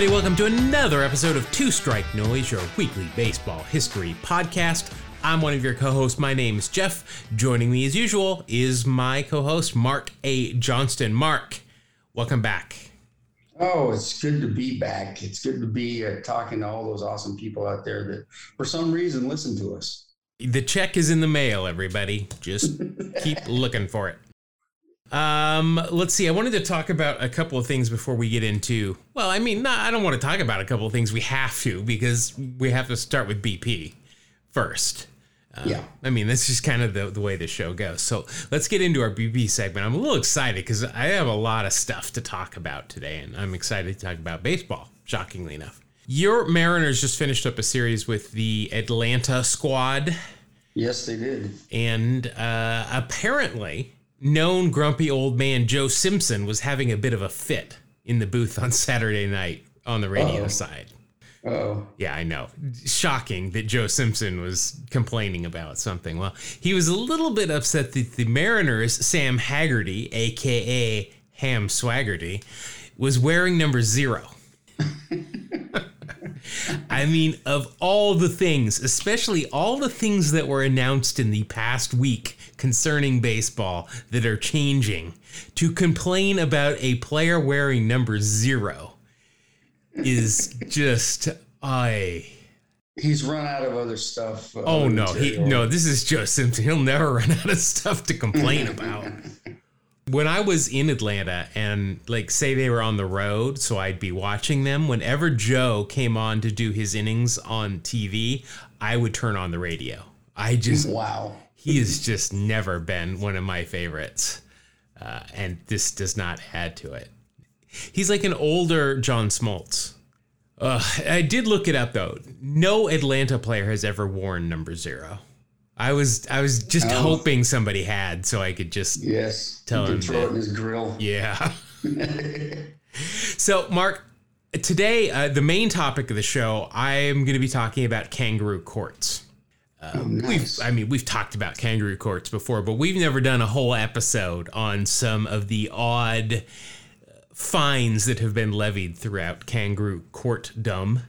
everybody. Welcome to another episode of Two Strike Noise, your weekly baseball history podcast. I'm one of your co hosts. My name is Jeff. Joining me, as usual, is my co host, Mark A. Johnston. Mark, welcome back. Oh, it's good to be back. It's good to be uh, talking to all those awesome people out there that, for some reason, listen to us. The check is in the mail, everybody. Just keep looking for it. Um, let's see. I wanted to talk about a couple of things before we get into. Well, I mean, I don't want to talk about a couple of things. We have to because we have to start with BP first. Uh, Yeah. I mean, that's just kind of the, the way the show goes. So let's get into our BP segment. I'm a little excited because I have a lot of stuff to talk about today, and I'm excited to talk about baseball, shockingly enough. Your Mariners just finished up a series with the Atlanta squad, Yes, they did. and uh, apparently, known grumpy old man Joe Simpson was having a bit of a fit in the booth on Saturday night on the radio Uh-oh. side. Oh, Yeah, I know. Shocking that Joe Simpson was complaining about something. Well, he was a little bit upset that the Mariners, Sam Haggerty, aka Ham Swaggerty, was wearing number zero. I mean, of all the things, especially all the things that were announced in the past week concerning baseball that are changing, to complain about a player wearing number zero is just I. he's run out of other stuff. uh, Oh no, he no. This is Joe Simpson. He'll never run out of stuff to complain about. when I was in Atlanta and like say they were on the road, so I'd be watching them. Whenever Joe came on to do his innings on TV, I would turn on the radio. I just Wow. He has just never been one of my favorites, uh, and this does not add to it. He's like an older John Smoltz. Uh, I did look it up though. No Atlanta player has ever worn number zero. I was I was just Oh. hoping somebody had, so I could just Yes. Tell him throw that- it in his grill. yeah. so, Mark, today uh, the main topic of the show, I am going to be talking about kangaroo courts. Oh, nice. We've, I mean, we've talked about kangaroo courts before, but we've never done a whole episode on some of the odd uh, fines that have been levied throughout kangaroo courtdom.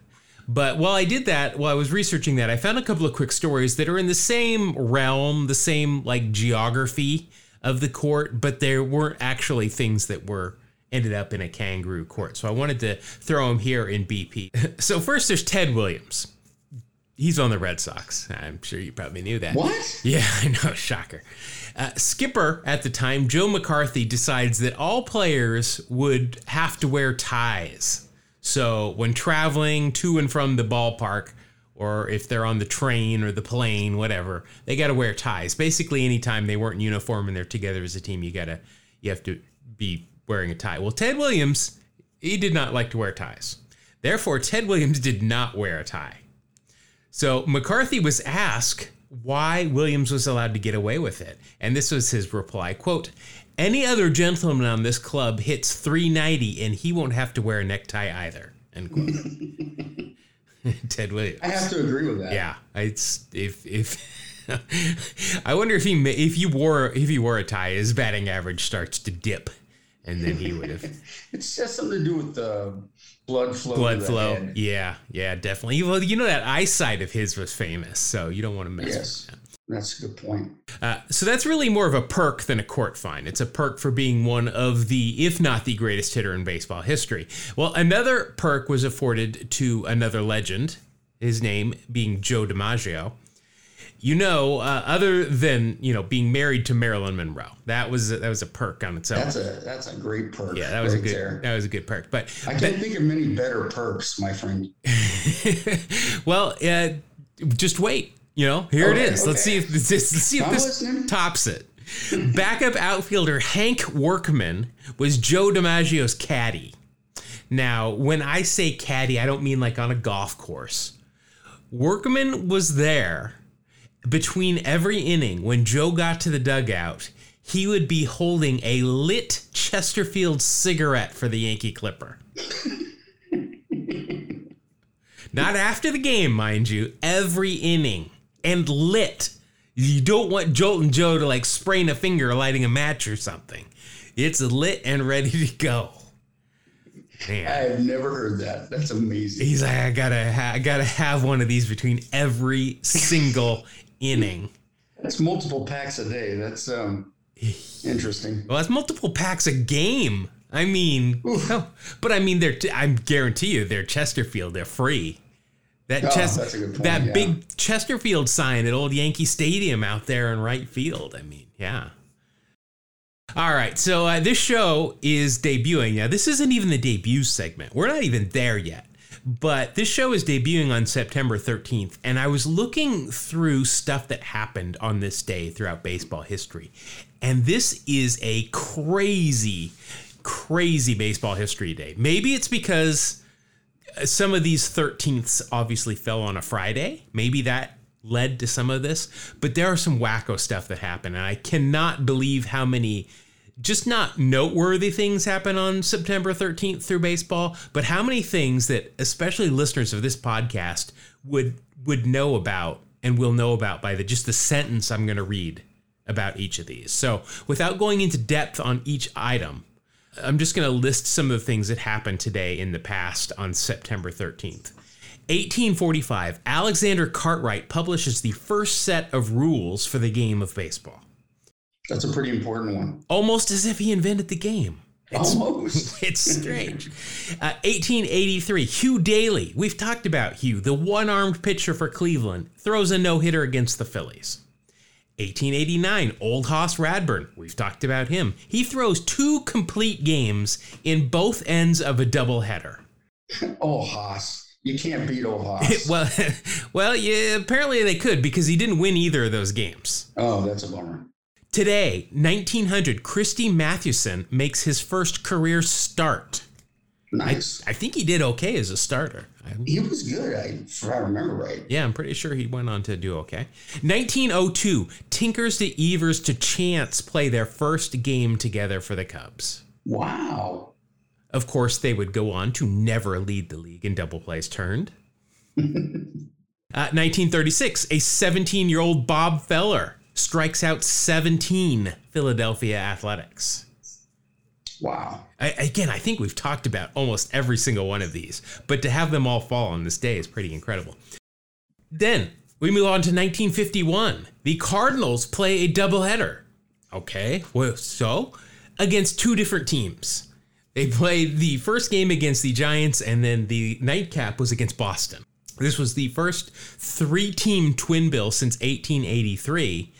But while I did that, while I was researching that, I found a couple of quick stories that are in the same realm, the same like geography of the court, but there weren't actually things that were ended up in a kangaroo court. So I wanted to throw them here in BP. so first, there's Ted Williams. He's on the Red Sox. I'm sure you probably knew that. what? Yeah, I know. Shocker. Uh, skipper at the time, Joe McCarthy, decides that all players would have to wear ties. So when traveling to and from the ballpark, or if they're on the train or the plane, whatever, they got to wear ties. Basically, anytime they weren't in uniform and they're together as a team, you gotta you have to be wearing a tie. Well, Ted Williams, he did not like to wear ties. Therefore, Ted Williams did not wear a tie. So McCarthy was asked why Williams was allowed to get away with it. And this was his reply, quote, any other gentleman on this club hits 390 and he won't have to wear a necktie either. End quote. Ted Williams. I have to agree with that. Yeah, it's if if I wonder if he if you wore if he wore a tie, his batting average starts to dip, and then he would have It's just something to do with the blood flow. blood flow. head. Yeah, yeah, definitely. Well, you know that eyesight of his was famous, so you don't want to mess Yes. with that. That's a good point. Uh, so that's really more of a perk than a court fine. It's a perk for being one of the, if not the greatest hitter in baseball history. Well, another perk was afforded to another legend, his name being Joe DiMaggio. You know, uh, other than you know being married to Marilyn Monroe, that was that was a perk on its own. That's a that's a great perk. yeah, that was a good There. that was a good perk. But I can't think of many better perks, my friend. well, uh, just wait. You know, here Okay, it is. Let's see if this, let's see if I'm this listening. tops it. Backup outfielder Hank Workman was Joe DiMaggio's caddy. Now, when I say caddy, I don't mean like on a golf course. Workman was there between every inning when Joe got to the dugout. He would be holding a lit Chesterfield cigarette for the Yankee Clipper. Not after the game, mind you, every inning and lit. You don't want Joltin' Joe to like sprain a finger lighting a match or something. It's lit and ready to go. Man. I've never heard that. That's amazing. He's like, I gotta, ha- I gotta have one of these between every single inning. That's multiple packs a day. That's um interesting. Well, that's multiple packs a game. I mean, oh, but I mean, they're. T- I guarantee you, they're Chesterfield. They're free. That Oh, Ches- that's a good point, that yeah. big Chesterfield sign at old Yankee Stadium out there in right field. I mean, yeah. All right, so uh, this show is debuting. Now, this isn't even the debut segment. We're not even there yet. But this show is debuting on September 13th, and I was looking through stuff that happened on this day throughout baseball history. And this is a crazy, crazy baseball history day. Maybe it's because uh, some of these 13ths obviously fell on a Friday. Maybe that led to some of this, but there are some wacko stuff that happened, and I cannot believe how many just not noteworthy things happen on September 13th through baseball, but how many things that especially listeners of this podcast would would know about and will know about by the just the sentence I'm going to read about each of these. So, without going into depth on each item, I'm just going to list some of the things that happened today in the past on September 13th. 1845, Alexander Cartwright publishes the first set of rules for the game of baseball. That's a pretty important one. Almost as if he invented the game. It's, Almost. it's strange. Uh, 1883, Hugh Daily. We've talked about Hugh, the one armed pitcher for Cleveland, throws a no hitter against the Phillies. 1889, Old Hoss Radbourn. We've talked about him. He throws two complete games in both ends of a doubleheader. Oh, Hoss. You can't beat old Hoss. Well, well, yeah, apparently they could because he didn't win either of those games. oh, that's a bummer. Today, 1900, Christy Mathewson makes his first career start. Nice. I think he did okay as a starter. He was good, I, if I remember right. yeah, I'm pretty sure he went on to do okay. 1902, Tinkers to Evers to Chance play their first game together for the Cubs. Wow. Of course, they would go on to never lead the league in double plays turned. Uh, 1936, a 17 year old Bob Feller strikes out 17 Philadelphia Athletics. Wow. I, again, I think we've talked about almost every single one of these, but to have them all fall on this day is pretty incredible. Then we move on to 1951. The Cardinals play a doubleheader. Okay, well, so against two different teams. They played the first game against the Giants, and then the nightcap was against Boston. This was the first three-team twin bill since 1883,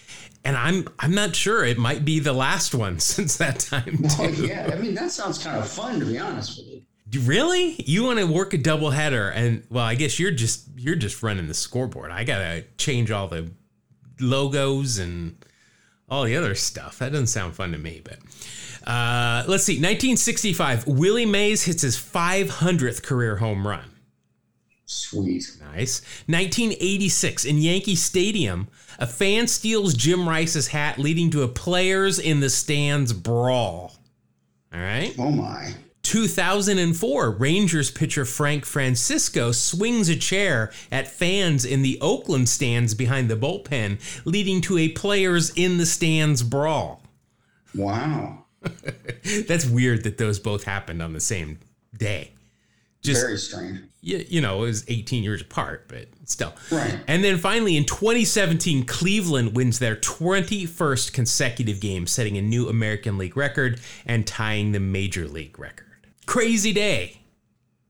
and I'm I'm not sure it might be the last one since that time. Oh, too. yeah. I mean, that sounds kind of fun, to be honest with you. Really? You want to work a double header and well, I guess you're just you're just running the scoreboard. I got to change all the logos and all the other stuff. That doesn't sound fun to me, but uh, let's see. 1965, Willie Mays hits his 500th career home run. Sweet. Nice. 1986, in Yankee Stadium, a fan steals Jim Rice's hat, leading to a players in the stands brawl. All right. Oh, my. 2004, Rangers pitcher Frank Francisco swings a chair at fans in the Oakland stands behind the bullpen, leading to a players in the stands brawl. Wow. That's weird that those both happened on the same day. Just Very strange. you, you know, it was 18 years apart, but still. Right. And then finally, in 2017, Cleveland wins their 21st consecutive game, setting a new American League record and tying the Major League record. Crazy day.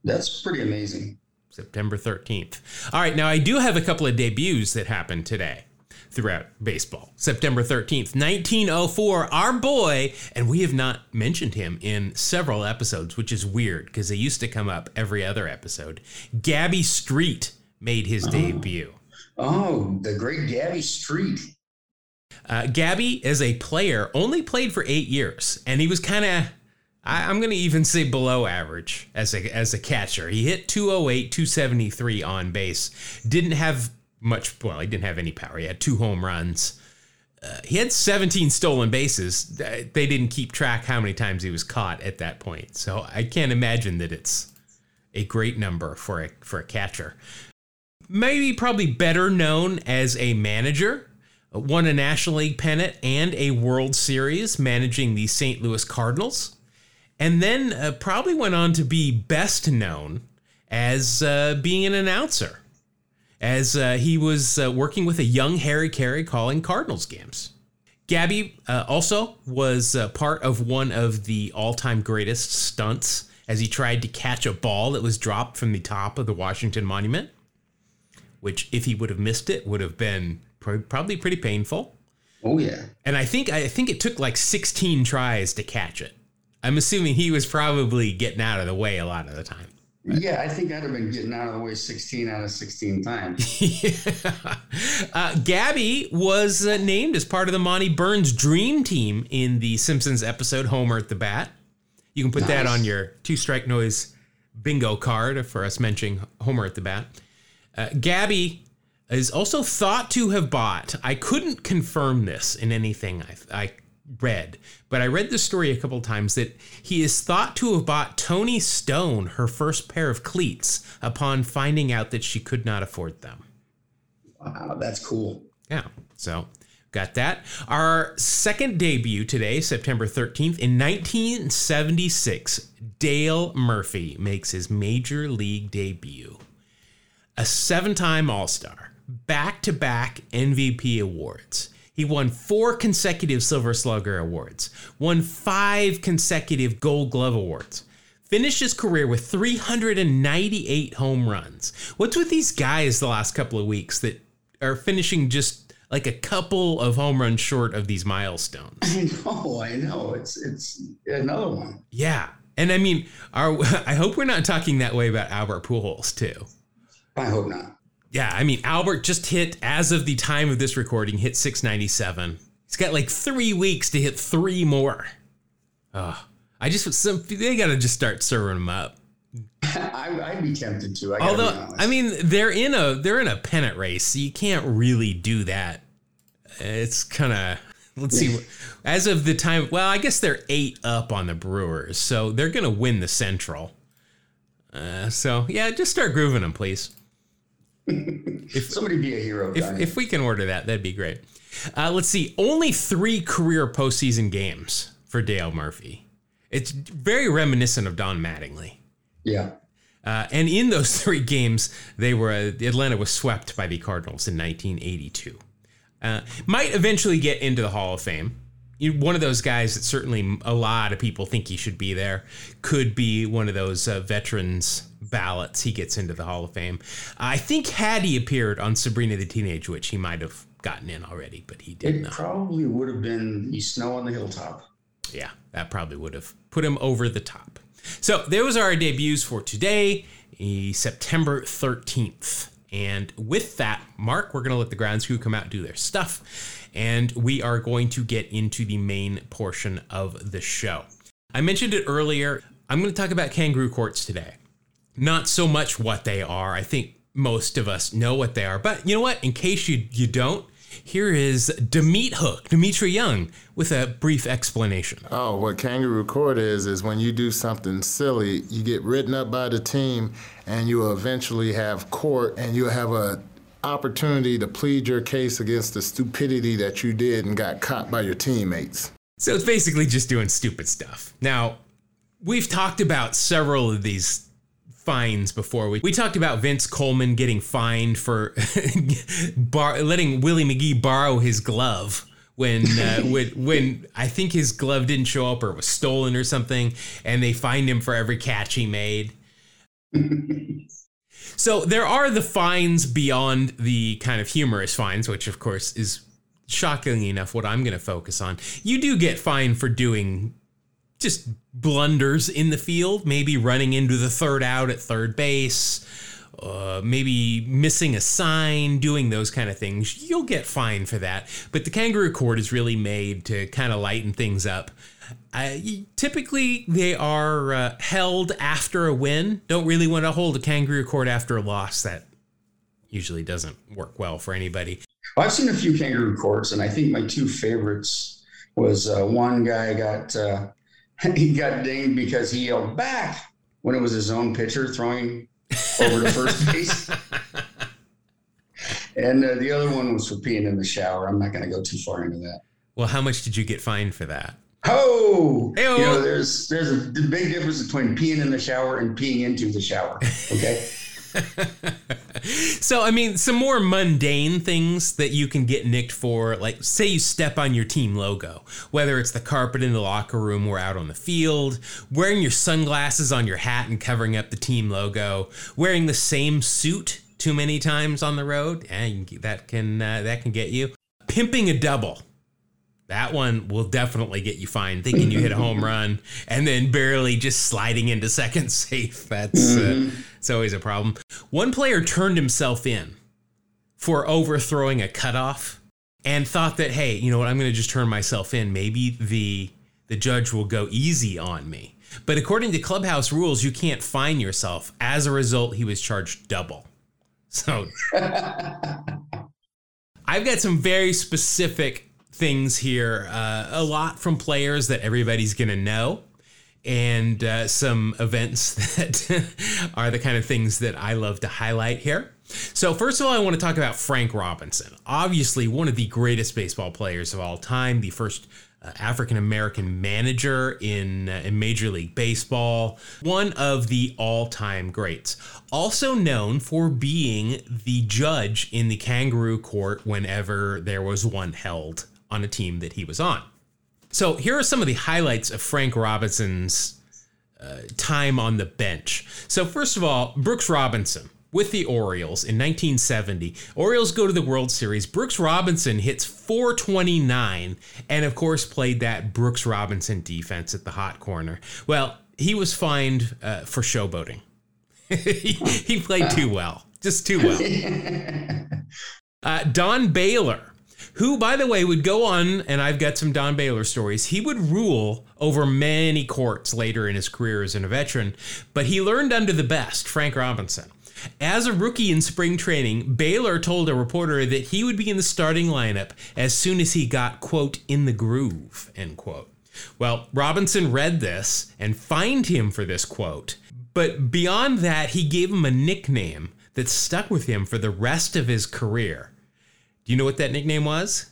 That's pretty amazing. September 13th. All right, now I do have a couple of debuts that happened today throughout baseball. September 13th, 1904, our boy, and we have not mentioned him in several episodes, which is weird because they used to come up every other episode. Gabby Street made his debut. Oh, the great Gabby Street. Uh, Gabby, as a player, only played for eight years, and he was kind of. I'm going to even say below average as a as a catcher. He hit 208, 273 on base. Didn't have much. Well, he didn't have any power. He had two home runs. Uh, he had 17 stolen bases. They didn't keep track how many times he was caught at that point. So I can't imagine that it's a great number for a for a catcher. Maybe probably better known as a manager. Won a National League pennant and a World Series managing the St. Louis Cardinals. and then uh, probably went on to be best known as uh, being an announcer, as uh, he was uh, working with a young Harry Caray calling Cardinals games. Gabby uh, also was uh, part of one of the all time greatest stunts as he tried to catch a ball that was dropped from the top of the Washington Monument, which, if he would have missed it, would have been pr- probably pretty painful. Oh yeah. And I think I think it took like 16 tries to catch it. I'm assuming he was probably getting out of the way a lot of the time. Yeah, I think I'd have been getting out of the way 16 out of 16 times. yeah. uh, Gabby was uh, named as part of the Monty Burns Dream Team in the Simpsons episode Homer at the Bat. You can put nice. that on your two strike noise bingo card for us mentioning Homer at the Bat. Uh, Gabby is also thought to have bought, I couldn't confirm this in anything I, I read, but I read the story a couple times that he is thought to have bought Toni Stone her first pair of cleats upon finding out that she could not afford them. Wow, that's cool. Yeah. So got that. Our second debut today, September 13th, in 1976, Dale Murphy makes his major league debut. A seven time All Star, back to back MVP awards he won four consecutive Silver Slugger awards, won five consecutive Gold Glove awards, finished his career with 398 home runs. What's with these guys the last couple of weeks that are finishing just like a couple of home runs short of these milestones? I know, I know. It's it's another one. Yeah. And I mean, our I hope we're not talking that way about Albert Pujols too. I hope not yeah, I mean, Albert just hit, as of the time of this recording, hit 697. He's got like three weeks to hit three more. Oh, I just, some, they got to just start serving them up. I, would be tempted to. I Although, I mean, they're in a they're in a pennant race, so you can't really do that. It's kind of let's see. As of the time, well, I guess they're eight up on the Brewers, so they're gonna win the Central. Uh, so yeah, just start grooving them, please if somebody be a hero, if, if we can order that, that'd be great. Uh, let's see. Only three career postseason games for Dale Murphy. It's very reminiscent of Don Mattingly. Yeah. Uh, and in those three games, they were uh, Atlanta was swept by the Cardinals in 1982. Uh, might eventually get into the Hall of Fame. One of those guys that certainly a lot of people think he should be there. Could be one of those uh, veterans ballots, he gets into the Hall of Fame. I think had he appeared on Sabrina the Teenage Witch, he might have gotten in already, but he did it not. probably would have been the Snow on the Hilltop. Yeah, that probably would have put him over the top. So those are our debuts for today, September 13th. And with that, Mark, we're going to let the grounds crew come out and do their stuff. And we are going to get into the main portion of the show. I mentioned it earlier. I'm going to talk about kangaroo courts today not so much what they are. I think most of us know what they are. But you know what? In case you, you don't, here is Da Meat Hook, Dmitri Young, with a brief explanation. Oh, what kangaroo court is, is when you do something silly, you get written up by the team, and you eventually have court, and you'll have a opportunity to plead your case against the stupidity that you did and got caught by your teammates. So it's basically just doing stupid stuff. Now, we've talked about several of these fines before. We, we talked about Vince Coleman getting fined for bar, letting Willie McGee borrow his glove when uh, when when I think his glove didn't show up or was stolen or something, and they fined him for every catch he made. so there are the fines beyond the kind of humorous fines, which of course is shockingly enough what I'm going to focus on. You do get fined for doing just blunders in the field, maybe running into the third out at third base, uh, maybe missing a sign, doing those kind of things. You'll get fined for that. But the kangaroo court is really made to kind of lighten things up. Uh, typically, they are uh, held after a win. Don't really want to hold a kangaroo court after a loss. That usually doesn't work well for anybody. Well, I've seen a few kangaroo courts, and I think my two favorites was uh, one guy got uh, he got dinged because he yelled back when it was his own pitcher throwing over to first base. and uh, the other one was for peeing in the shower. I'm not going to go too far into that. Well, how much did you get fined for that? Oh, Hey-o. you know, there's there's a big difference between peeing in the shower and peeing into the shower. Okay. So, I mean, some more mundane things that you can get nicked for, like say you step on your team logo, whether it's the carpet in the locker room or out on the field, wearing your sunglasses on your hat and covering up the team logo, wearing the same suit too many times on the road, and that can uh, that can get you. Pimping a double. That one will definitely get you fined, thinking you hit a home run and then barely just sliding into second safe. That's uh, it's always a problem. One player turned himself in for overthrowing a cutoff and thought that, hey, you know what, I'm going to just turn myself in. Maybe the the judge will go easy on me. But according to clubhouse rules, you can't fine yourself. As a result, he was charged double. So I've got some very specific things here, uh, a lot from players that everybody's going to know, and uh, some events that are the kind of things that I love to highlight here. So, first of all, I want to talk about Frank Robinson. Obviously, one of the greatest baseball players of all time, the first uh, African American manager in, uh, in Major League Baseball, one of the all time greats. Also known for being the judge in the kangaroo court whenever there was one held on a team that he was on. So, here are some of the highlights of Frank Robinson's uh, time on the bench. So, first of all, Brooks Robinson with the Orioles in 1970. Orioles go to the World Series. Brooks Robinson hits 429 and, of course, played that Brooks Robinson defense at the hot corner. Well, he was fined uh, for showboating. he, he played too well, just too well. Uh, Don Baylor, who, by the way, would go on, and I've got some Don Baylor stories. He would rule over many courts later in his career as a veteran, but he learned under the best, Frank Robinson. As a rookie in spring training, Baylor told a reporter that he would be in the starting lineup as soon as he got, quote, in the groove, end quote. Well, Robinson read this and fined him for this quote. But beyond that, he gave him a nickname that stuck with him for the rest of his career. Do you know what that nickname was?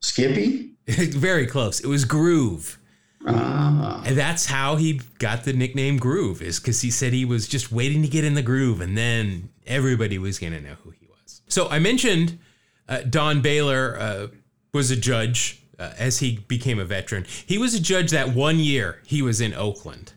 Skippy. Very close. It was Groove. Ah. And that's how he got the nickname Groove, is because he said he was just waiting to get in the groove, and then everybody was going to know who he was. So I mentioned uh, Don Baylor uh, was a judge uh, as he became a veteran. He was a judge that one year he was in Oakland.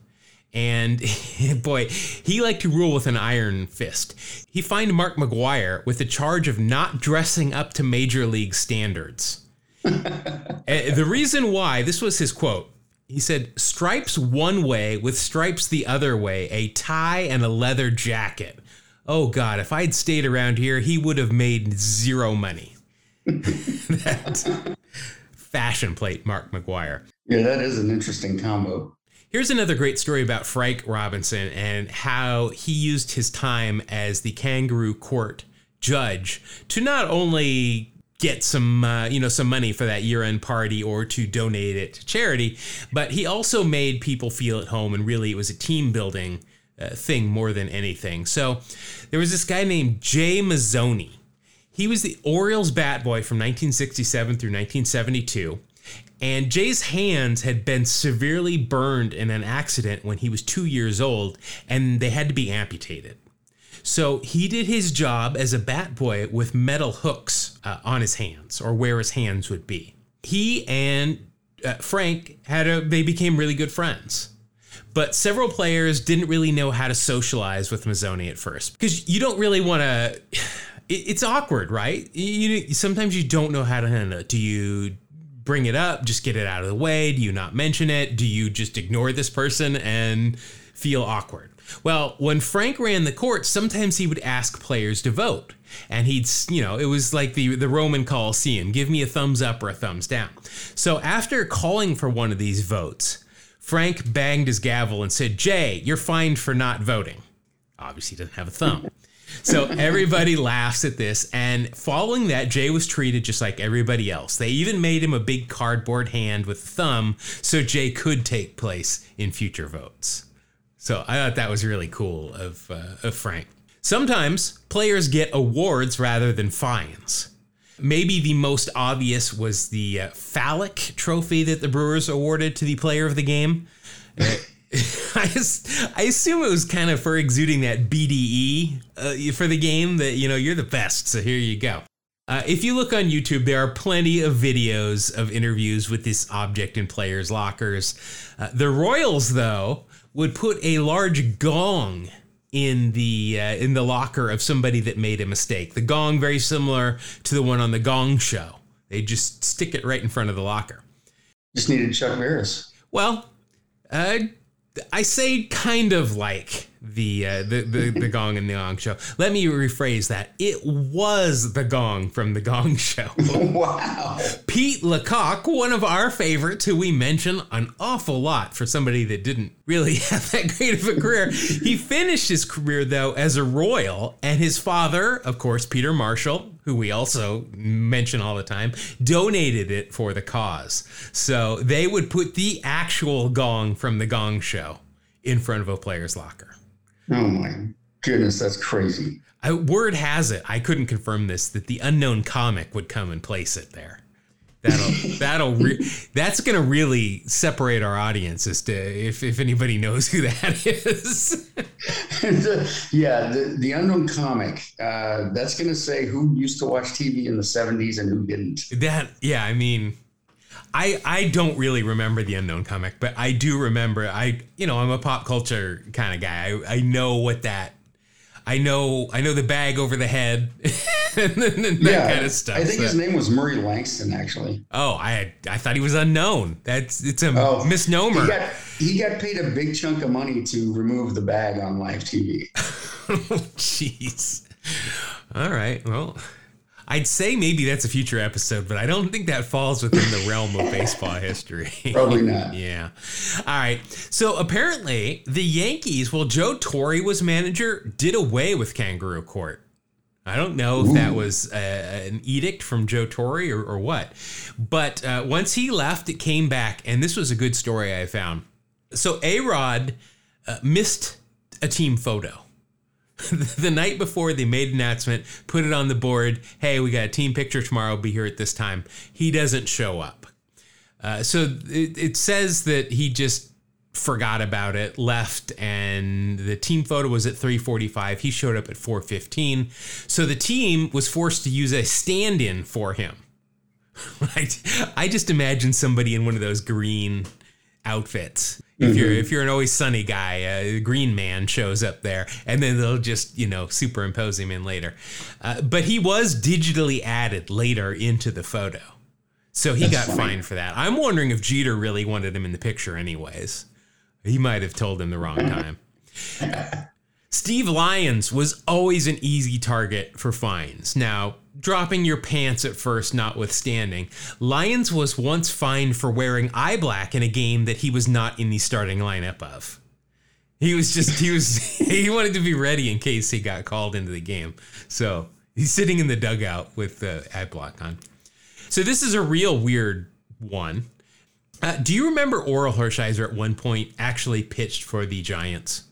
And boy, he liked to rule with an iron fist. He fined Mark McGwire with the charge of not dressing up to major league standards. Uh, the reason why, this was his quote. He said, stripes one way with stripes the other way, a tie and a leather jacket. Oh God, if I'd stayed around here, he would have made zero money. that fashion plate, Mark McGwire. Yeah, that is an interesting combo. Here's another great story about Frank Robinson and how he used his time as the kangaroo court judge to not only get some uh, you know some money for that year-end party or to donate it to charity but he also made people feel at home and really it was a team building uh, thing more than anything. So there was this guy named jay mazzone. He was the orioles bat boy from 1967 through 1972 and Jay's hands had been severely burned in an accident when he was two years old, and they had to be amputated. So he did his job as a bat boy with metal hooks uh, on his hands, or where his hands would be. He and uh, Frank had a they became really good friends. But several players didn't really know how to socialize with Mazzone at first because you don't really want to. It's awkward, right? You sometimes you don't know how to handle it. Do you bring it up, just get it out of the way? Do you not mention it? Do you just ignore this person and feel awkward? Well, when Frank ran the court, sometimes he would ask players to vote. And he'd, you know, it was like the, the Roman Colosseum give me a thumbs up or a thumbs down. So after calling for one of these votes, Frank banged his gavel and said, Jay, you're fined for not voting. Obviously, he doesn't have a thumb. So everybody laughs at this. And following that, Jay was treated just like everybody else. They even made him a big cardboard hand with a thumb so Jay could take place in future votes. So I thought that was really cool of, uh, of Frank. Sometimes players get awards rather than fines. Maybe the most obvious was the uh, phallic trophy that the Brewers awarded to the player of the game. I, I assume it was kind of for exuding that BDE uh, for the game that, you know, you're the best, so here you go. Uh, if you look on YouTube, there are plenty of videos of interviews with this object in players' lockers. Uh, the Royals, though, would put a large gong in the uh, in the locker of somebody that made a mistake. The gong very similar to the one on the Gong Show. They just stick it right in front of the locker. Just needed Chuck Barris. Well, uh, I say kind of like the, uh, the the the Gong and the Gong Show. Let me rephrase that. It was the Gong from the Gong Show. wow. Pete LaCock, one of our favorites, who we mention an awful lot for somebody that didn't really have that great of a career. He finished his career though as a Royal, and his father, of course, Peter Marshall, who we also mention all the time, donated it for the cause. So they would put the actual gong from the Gong Show in front of a player's locker. Oh my goodness, that's crazy. I, word has it, I couldn't confirm this, that the unknown comic would come and place it there. That'll that'll re- that's gonna really separate our audience as to if, if anybody knows who that is. the, yeah, the, the unknown comic. Uh, that's gonna say who used to watch TV in the '70s and who didn't. that yeah, I mean, I I don't really remember the unknown comic, but I do remember. I you know I'm a pop culture kind of guy. I I know what that. I know I know the bag over the head and that yeah, kind of stuff. I think so- his name was Murray Langston, actually. Oh, I I thought he was unknown. That's it's a Oh, misnomer. He got he got paid a big chunk of money to remove the bag on live TV. Jeez. All right. Well, I'd say maybe that's a future episode, but I don't think that falls within the realm of baseball history. Probably not. yeah. All right. So apparently, the Yankees, while Joe Torre was manager, did away with Kangaroo Court. I don't know if that was uh, an edict from Joe Torre or, or what, but uh, once he left, it came back, and this was a good story I found. So A Rod uh, missed a team photo the night before they made an announcement, put it on the board. Hey, we got a team picture tomorrow. Be here at this time. He doesn't show up. Uh, so it, it says that he just forgot about it, left, and the team photo was at 3:45. He showed up at 4:15. So the team was forced to use a stand-in for him. Right? I just imagine somebody in one of those green outfits. If you're if you're an always sunny guy, a green man shows up there, and then they'll just you know superimpose him in later. Uh, but he was digitally added later into the photo, so he got funny. fined for that. I'm wondering if Jeter really wanted him in the picture, anyways. He might have told him the wrong time. Steve Lyons was always an easy target for fines. Now, dropping your pants at first notwithstanding, Lyons was once fined for wearing eye black in a game that he was not in the starting lineup of. He was just he was he wanted to be ready in case he got called into the game. So he's sitting in the dugout with the eye block on. So this is a real weird one. Uh, do you remember Orel Hershiser at one point actually pitched for the Giants?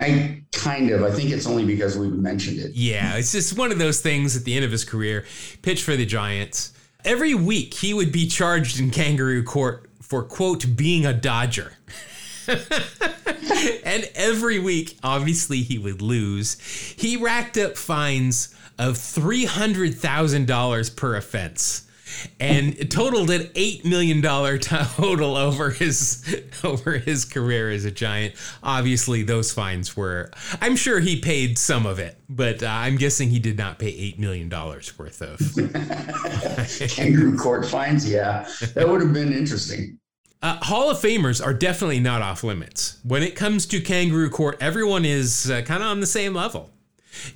I kind of. I think it's only because we mentioned it. Yeah, it's just one of those things at the end of his career. Pitched for the Giants. Every week he would be charged in kangaroo court for, quote, being a Dodger. and every week, obviously, he would lose. He racked up fines of $300,000 per offense and it totaled an eight million dollar total over his over his career as a giant. Obviously, those fines were. I'm sure he paid some of it, but uh, I'm guessing he did not pay eight million dollars worth of. Kangaroo court fines. Yeah, that would have been interesting. Uh, Hall of Famers are definitely not off limits. When it comes to kangaroo court, everyone is uh, kind of on the same level.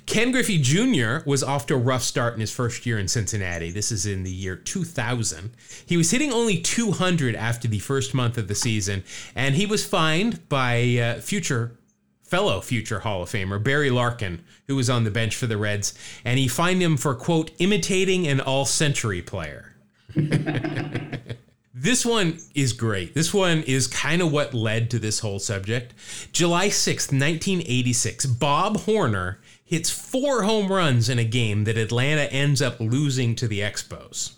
Ken Griffey Jr. was off to a rough start in his first year in Cincinnati. This is in the year 2000. He was hitting only 200 after the first month of the season, and he was fined by uh, future fellow future Hall of Famer Barry Larkin, who was on the bench for the Reds, and he fined him for quote imitating an all-century player. This one is great. This one is kind of what led to this whole subject. July 6th, 1986, Bob Horner hits four home runs in a game that Atlanta ends up losing to the Expos.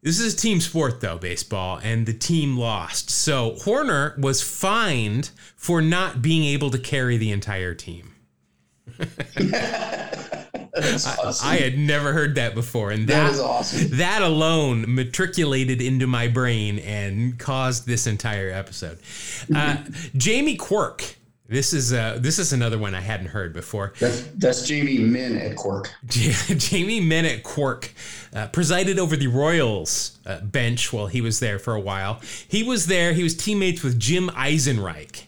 This is a team sport, though, baseball, and the team lost. So Horner was fined for not being able to carry the entire team. awesome. I had never heard that before, and that, awesome. That alone matriculated into my brain and caused this entire episode. Uh, Jamie Quirk. This is uh, this is another one I hadn't heard before. That's, that's Jamie Min at Quirk. Jamie Min at Quirk uh, presided over the Royals uh, bench while he was there for a while. He was there. He was teammates with Jim Eisenreich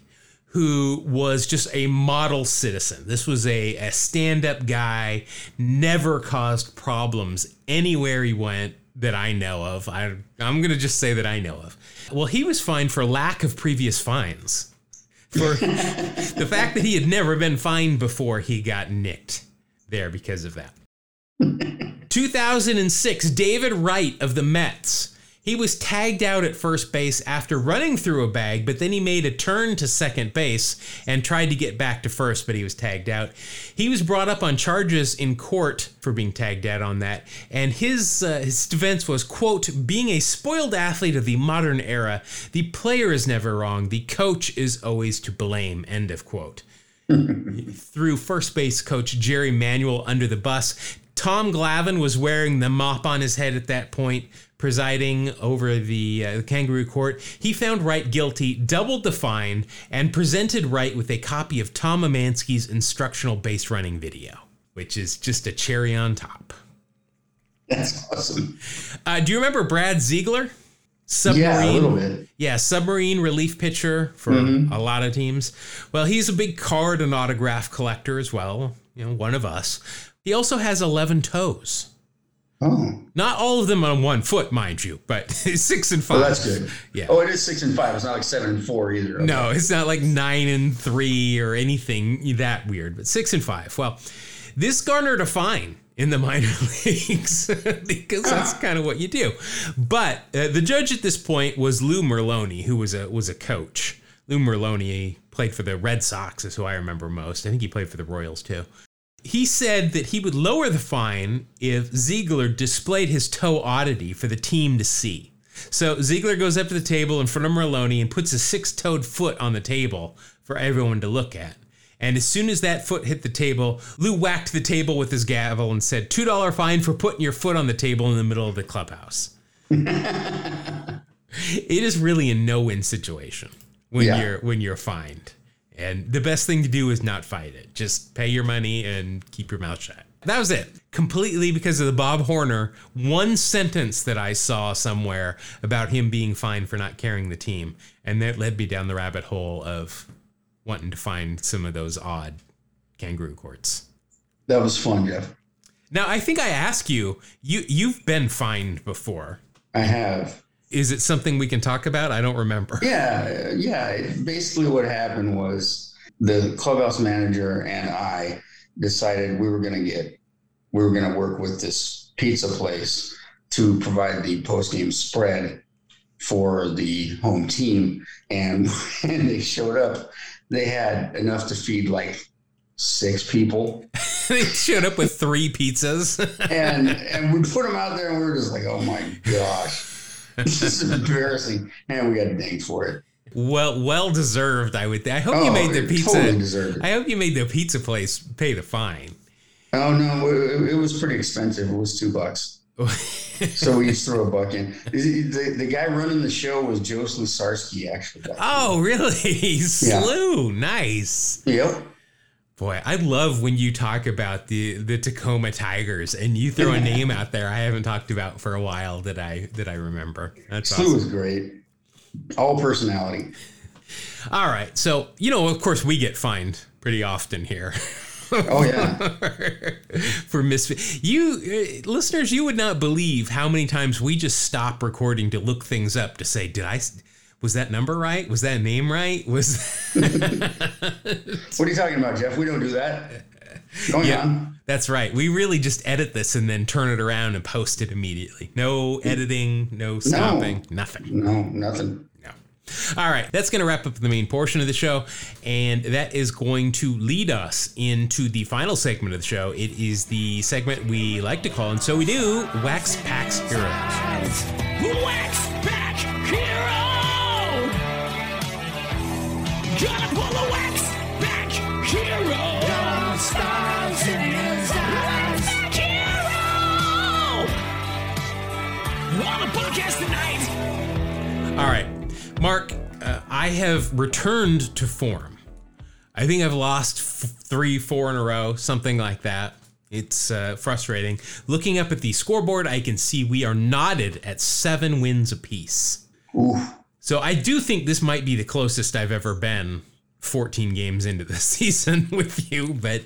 who was just a model citizen. This was a, a stand up guy, never caused problems anywhere he went that I know of. I, I'm going to just say that I know of. Well, he was fined for lack of previous fines. For the fact that he had never been fined before, he got nicked there because of that. 2006, David Wright of the Mets he was tagged out at first base after running through a bag, but then he made a turn to second base and tried to get back to first, but he was tagged out. He was brought up on charges in court for being tagged out on that, and his uh, his defense was quote being a spoiled athlete of the modern era. The player is never wrong. The coach is always to blame. End of quote. threw first base coach Jerry Manuel under the bus. Tom Glavine was wearing the mop on his head at that point presiding over the, uh, the kangaroo court, he found Wright guilty, doubled the fine, and presented Wright with a copy of Tom Emanski's instructional base running video, which is just a cherry on top. That's awesome. Uh, do you remember Brad Ziegler? Submarine, yeah, a little bit. Yeah, submarine relief pitcher for mm-hmm. a lot of teams. Well, he's a big card and autograph collector as well. You know, one of us. He also has 11 toes. Oh. Not all of them on one foot, mind you, but six and five. Well, that's good. Yeah. Oh, it is six and five. It's not like seven and four either. Okay. No, it's not like nine and three or anything that weird, but six and five. Well, this garnered a fine in the minor leagues because that's kind of what you do. But uh, the judge at this point was Lou Merloni, who was a was a coach. Lou Merloni played for the Red Sox, is who I remember most. I think he played for the Royals too he said that he would lower the fine if Ziegler displayed his toe oddity for the team to see. So Ziegler goes up to the table in front of Merloni and puts a six toed foot on the table for everyone to look at. And as soon as that foot hit the table, Lou whacked the table with his gavel and said, $2 fine for putting your foot on the table in the middle of the clubhouse. it is really a no win situation when yeah. you're when you're fined. And the best thing to do is not fight it. Just pay your money and keep your mouth shut. That was it. Completely because of the Bob Horner one sentence that I saw somewhere about him being fined for not carrying the team. And that led me down the rabbit hole of wanting to find some of those odd kangaroo courts. That was fun, Jeff. Now I think I asked you, you you've been fined before. I have. Is it something we can talk about? I don't remember. Yeah, yeah. Basically, what happened was the clubhouse manager and I decided we were going to get, we were going to work with this pizza place to provide the post game spread for the home team. And when they showed up, they had enough to feed like six people. they showed up with three pizzas. and and we put them out there and we were just like, oh my gosh this is embarrassing, and we got dinged for it. Well, well deserved. I would. Think. I hope oh, you made the pizza. Totally I hope you made the pizza place pay the fine. Oh no, it, it was pretty expensive. It was two bucks. so we just throw a buck in. The, the, guy running the show was Joe Slusarski, actually. Oh, really? Slew, yeah. nice. Yep. Boy, I love when you talk about the the Tacoma Tigers and you throw a name out there I haven't talked about for a while that I that I remember. That's Stu awesome. was great. All personality. All right. So, you know, of course we get fined pretty often here. oh yeah. for mis you uh, listeners, you would not believe how many times we just stop recording to look things up to say, did I was that number right? Was that name right? Was What are you talking about, Jeff? We don't do that. Going yeah, on. That's right. We really just edit this and then turn it around and post it immediately. No editing, no stopping, no. nothing. No, nothing. No. All right, that's going to wrap up the main portion of the show, and that is going to lead us into the final segment of the show. It is the segment we like to call, and so we do, Wax Packs Heroes. Wax All right, Mark, uh, I have returned to form. I think I've lost f- three, four in a row, something like that. It's uh, frustrating. Looking up at the scoreboard, I can see we are knotted at seven wins apiece. Ooh. So I do think this might be the closest I've ever been 14 games into the season with you, but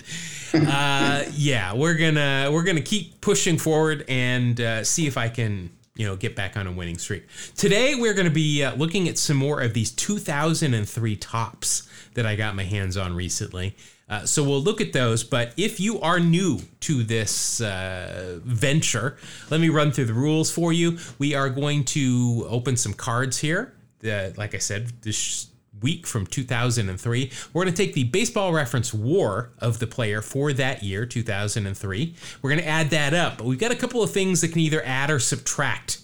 uh, yeah, we're gonna we're gonna keep pushing forward and uh, see if I can you know get back on a winning streak. Today we're gonna be uh, looking at some more of these 2003 Topps that I got my hands on recently. Uh, so we'll look at those. But if you are new to this uh, venture, let me run through the rules for you. We are going to open some cards here. Uh, like I said, this week from 2003. We're going to take the baseball reference war of the player for that year, 2003. We're going to add that up. But we've got a couple of things that can either add or subtract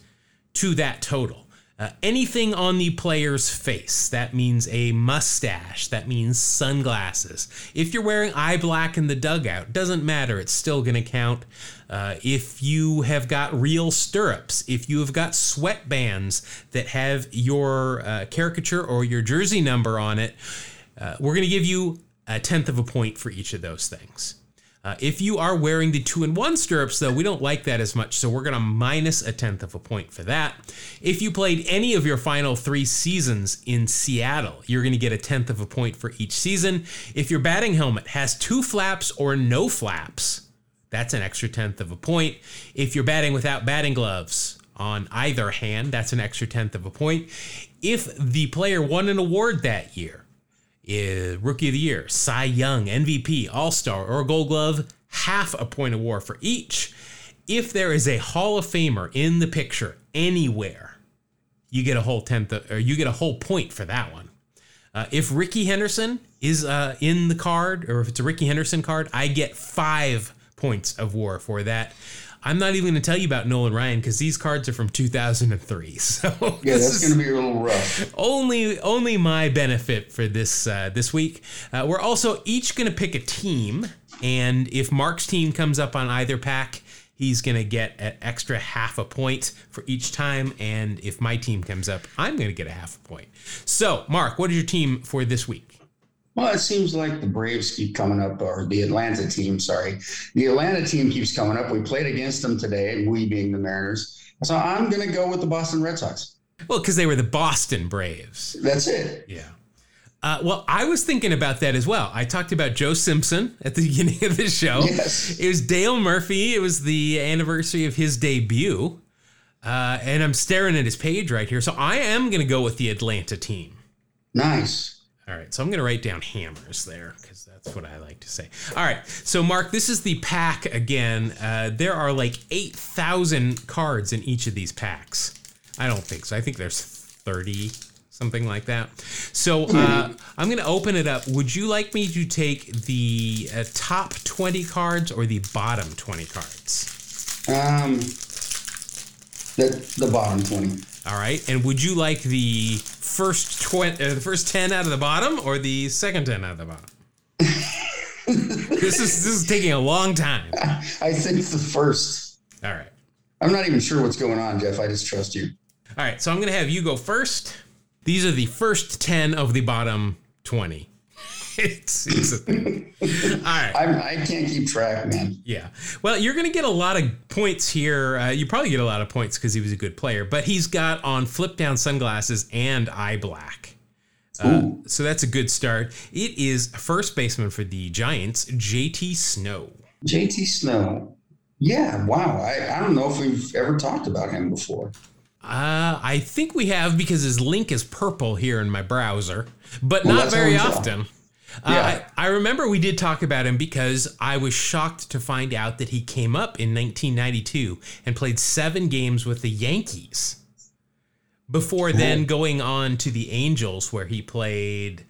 to that total. Uh, anything on the player's face, that means a mustache, that means sunglasses. If you're wearing eye black in the dugout, doesn't matter, it's still going to count. Uh, if you have got real stirrups, if you have got sweatbands that have your uh, caricature or your jersey number on it, uh, we're going to give you a tenth of a point for each of those things. Uh, if you are wearing the two and one stirrups, though, we don't like that as much, so we're going to minus a tenth of a point for that. If you played any of your final three seasons in Seattle, you're going to get a tenth of a point for each season. If your batting helmet has two flaps or no flaps, that's an extra tenth of a point. If you're batting without batting gloves on either hand, that's an extra tenth of a point. If the player won an award that year, Is rookie of the Year, Cy Young, MVP, All Star, or Gold Glove, half a point of war for each. If there is a Hall of Famer in the picture anywhere, you get a whole tenth, of, or you get a whole point for that one. Uh, if Rickey Henderson is uh, in the card, or if it's a Rickey Henderson card, I get five points of war for that. I'm not even going to tell you about Nolan Ryan because these cards are from 2003. So Yeah, that's going to be a little rough. only only my benefit for this uh, this week. Uh, we're also each going to pick a team, and if Mark's team comes up on either pack, he's going to get an extra half a point for each time, and if my team comes up, I'm going to get a half a point. So, Mark, what is your team for this week? Well, it seems like the Braves keep coming up, or the Atlanta team, sorry. The Atlanta team keeps coming up. We played against them today, we being the Mariners. So I'm going to go with the Boston Red Sox. Well, because they were the Boston Braves. That's it. Yeah. Uh, well, I was thinking about that as well. I talked about Joe Simpson at the beginning of the show. Yes. It was Dale Murphy. It was the anniversary of his debut. Uh, and I'm staring at his page right here. So I am going to go with the Atlanta team. Nice. All right. So I'm going to write down hammers there because that's what I like to say. All right. So, Mark, this is the pack again. Uh, there are like 8,000 cards in each of these packs. I don't think so. I think there's 30 something like that. So uh, I'm going to open it up. Would you like me to take the uh, top 20 cards or the bottom 20 cards? Um, the, the bottom 20. All right. And would you like the first 20, uh, the first 10 out of the bottom or the second 10 out of the bottom? this is this is taking a long time. I think the first. All right. I'm not even sure what's going on, Jeff. I just trust you. All right. So I'm going to have you go first. These are the first 10 of the bottom 20. It's, it's a thing. All right. I'm, I can't keep track, man. Yeah. Well, you're going to get a lot of points here. Uh, you probably get a lot of points because he was a good player, but he's got on flip down sunglasses and eye black. Uh, so that's a good start. It is first baseman for the Giants, JT Snow. JT Snow. Yeah, wow. I, I don't know if we've ever talked about him before. Uh, I think we have because his link is purple here in my browser, but Well, not very we Uh, Yeah. I, I remember we did talk about him because I was shocked to find out that he came up in 1992 and played seven games with the Yankees. before then going on to the Angels, where he played.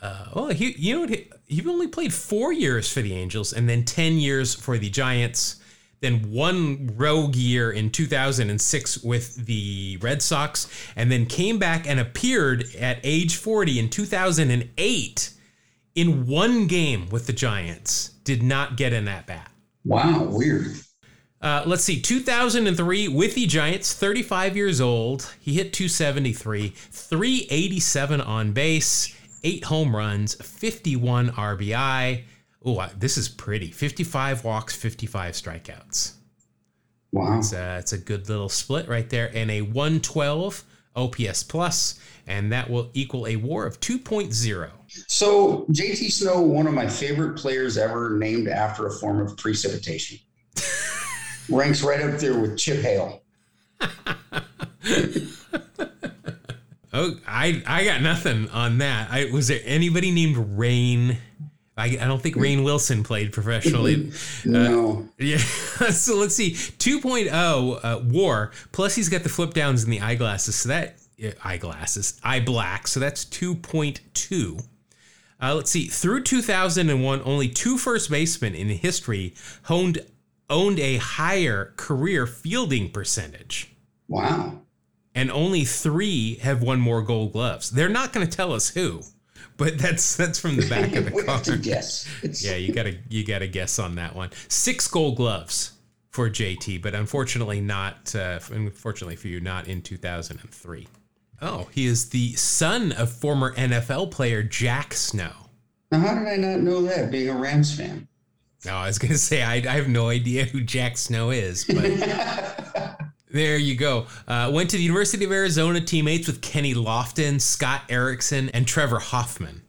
Uh, well, he you know what, he, he only played four years for the Angels, and then ten years for the Giants. Then one rogue year in 2006 with the Red Sox, and then came back and appeared at age 40 in 2008 in one game with the Giants. Did not get in that bat. Wow, weird. Uh, let's see, 2003 with the Giants, 35 years old. He hit 273, 387 on base, eight home runs, 51 RBI. Oh, this is pretty. 55 walks, 55 strikeouts. Wow. It's a, it's a good little split right there, and a 112 OPS plus, and that will equal a WAR of 2.0. So JT Snow, one of my favorite players ever, named after a form of precipitation. Ranks right up there with Chip Hale. Oh, I I got nothing on that. I was there anybody named Rain? I, I don't think Rainn Wilson played professionally. No. Yeah. so let's see. 2.0 uh, War. Plus he's got the flip downs and the eyeglasses. So that uh, eyeglasses, eye black. So that's 2.2. Uh, let's see. Through 2001, only two first basemen in history owned owned a higher career fielding percentage Wow. and only three have won more gold gloves. They're not going to tell us who, but that's that's from the back of the card. guess. It's, Yeah, you gotta you gotta guess on that one. Six gold gloves for JT, but unfortunately not. Uh, unfortunately for you, not in 2003. Oh, he is the son of former NFL player Jack Snow. Now, how did I not know that, being a Rams fan? Oh, I was gonna say I, I have no idea who Jack Snow is, but there you go. Uh, went to the University of Arizona, teammates with Kenny Lofton, Scott Erickson, and Trevor Hoffman.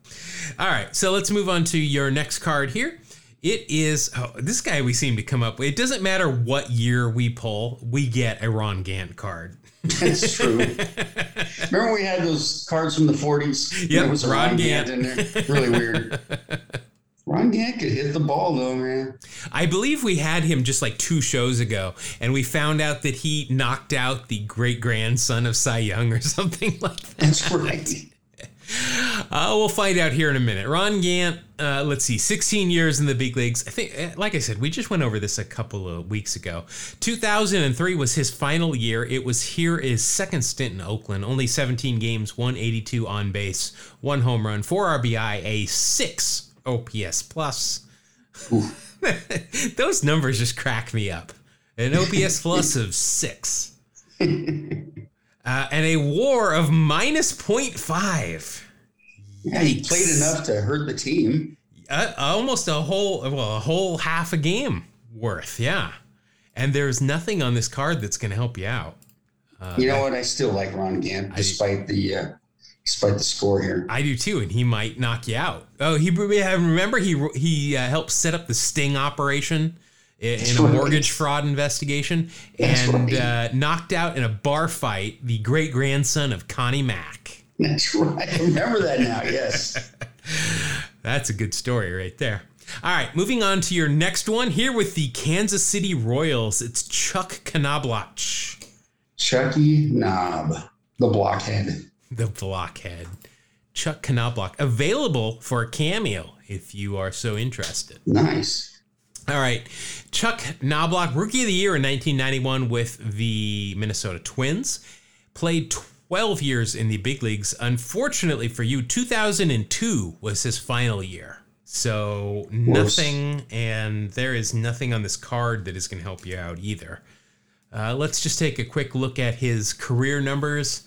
All right, so let's move on to your next card here. It is oh, this guy we seem to come up with. It doesn't matter what year we pull, we get a Ron Gant card. That's true. Remember we had those cards from the 40s? Yeah, it was Ron Ron, Gant. Gant. in there. Really weird. Ron Gant could hit the ball, though, man. I believe we had him just like two shows ago, and we found out that he knocked out the great grandson of Cy Young or something like that. That's right. Uh, we'll find out here in a minute. Ron Gant, uh, let's see, 16 years in the big leagues. I think, uh, like I said, we just went over this a couple of weeks ago. 2003 was his final year. It was here his second stint in Oakland. Only 17 games, 182 on base, one home run, four RBI, a six OPS plus. Those numbers just crack me up. An OPS plus of six. Uh, and a war of minus 0.5. Yeah, he played enough to hurt the team. Uh, almost a whole well a whole half a game worth yeah and there's nothing on this card that's going to help you out you know what? I still like Ron Gant, despite the uh, despite the score here. i do too and he might knock you out oh he remember he he uh, helped set up the sting operation i- in a mortgage fraud investigation That's and right. uh, knocked out in a bar fight the great grandson of connie mack That's right. I remember that now. Yes. That's a good story right there. All right, moving on to your next one here with the Kansas City Royals. It's Chuck Knobloch, Chucky Knob, the blockhead. the blockhead. Chuck Knobloch, available for a cameo if you are so interested. Nice. All right, Chuck Knobloch, Rookie of the Year in 1991 with the Minnesota Twins. Played 12 years in the big leagues. Unfortunately for you, 2002 was his final year. So nothing, and there is nothing on this card that is going to help you out either. Uh, let's just take a quick look at his career numbers.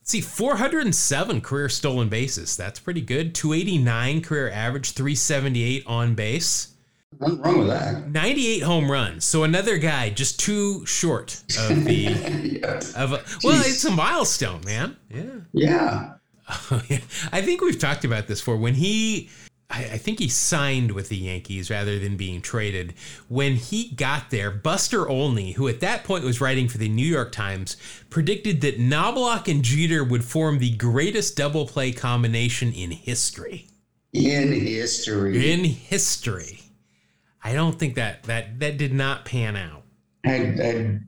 Let's see, 407 career stolen bases. That's pretty good. 289 career average, 378 on base. Nothing wrong with that. 98 home runs. So another guy just too short of the Yeah. of a, well, Jeez. it's a milestone, man. Yeah. Yeah. I think we've talked about this before. When he I, I think he signed with the Yankees rather than being traded. When he got there, Buster Olney, who at that point was writing for the New York Times, predicted that Knobloch and Jeter would form the greatest double play combination in history. In history. In history. I don't think that that that did not pan out. I, I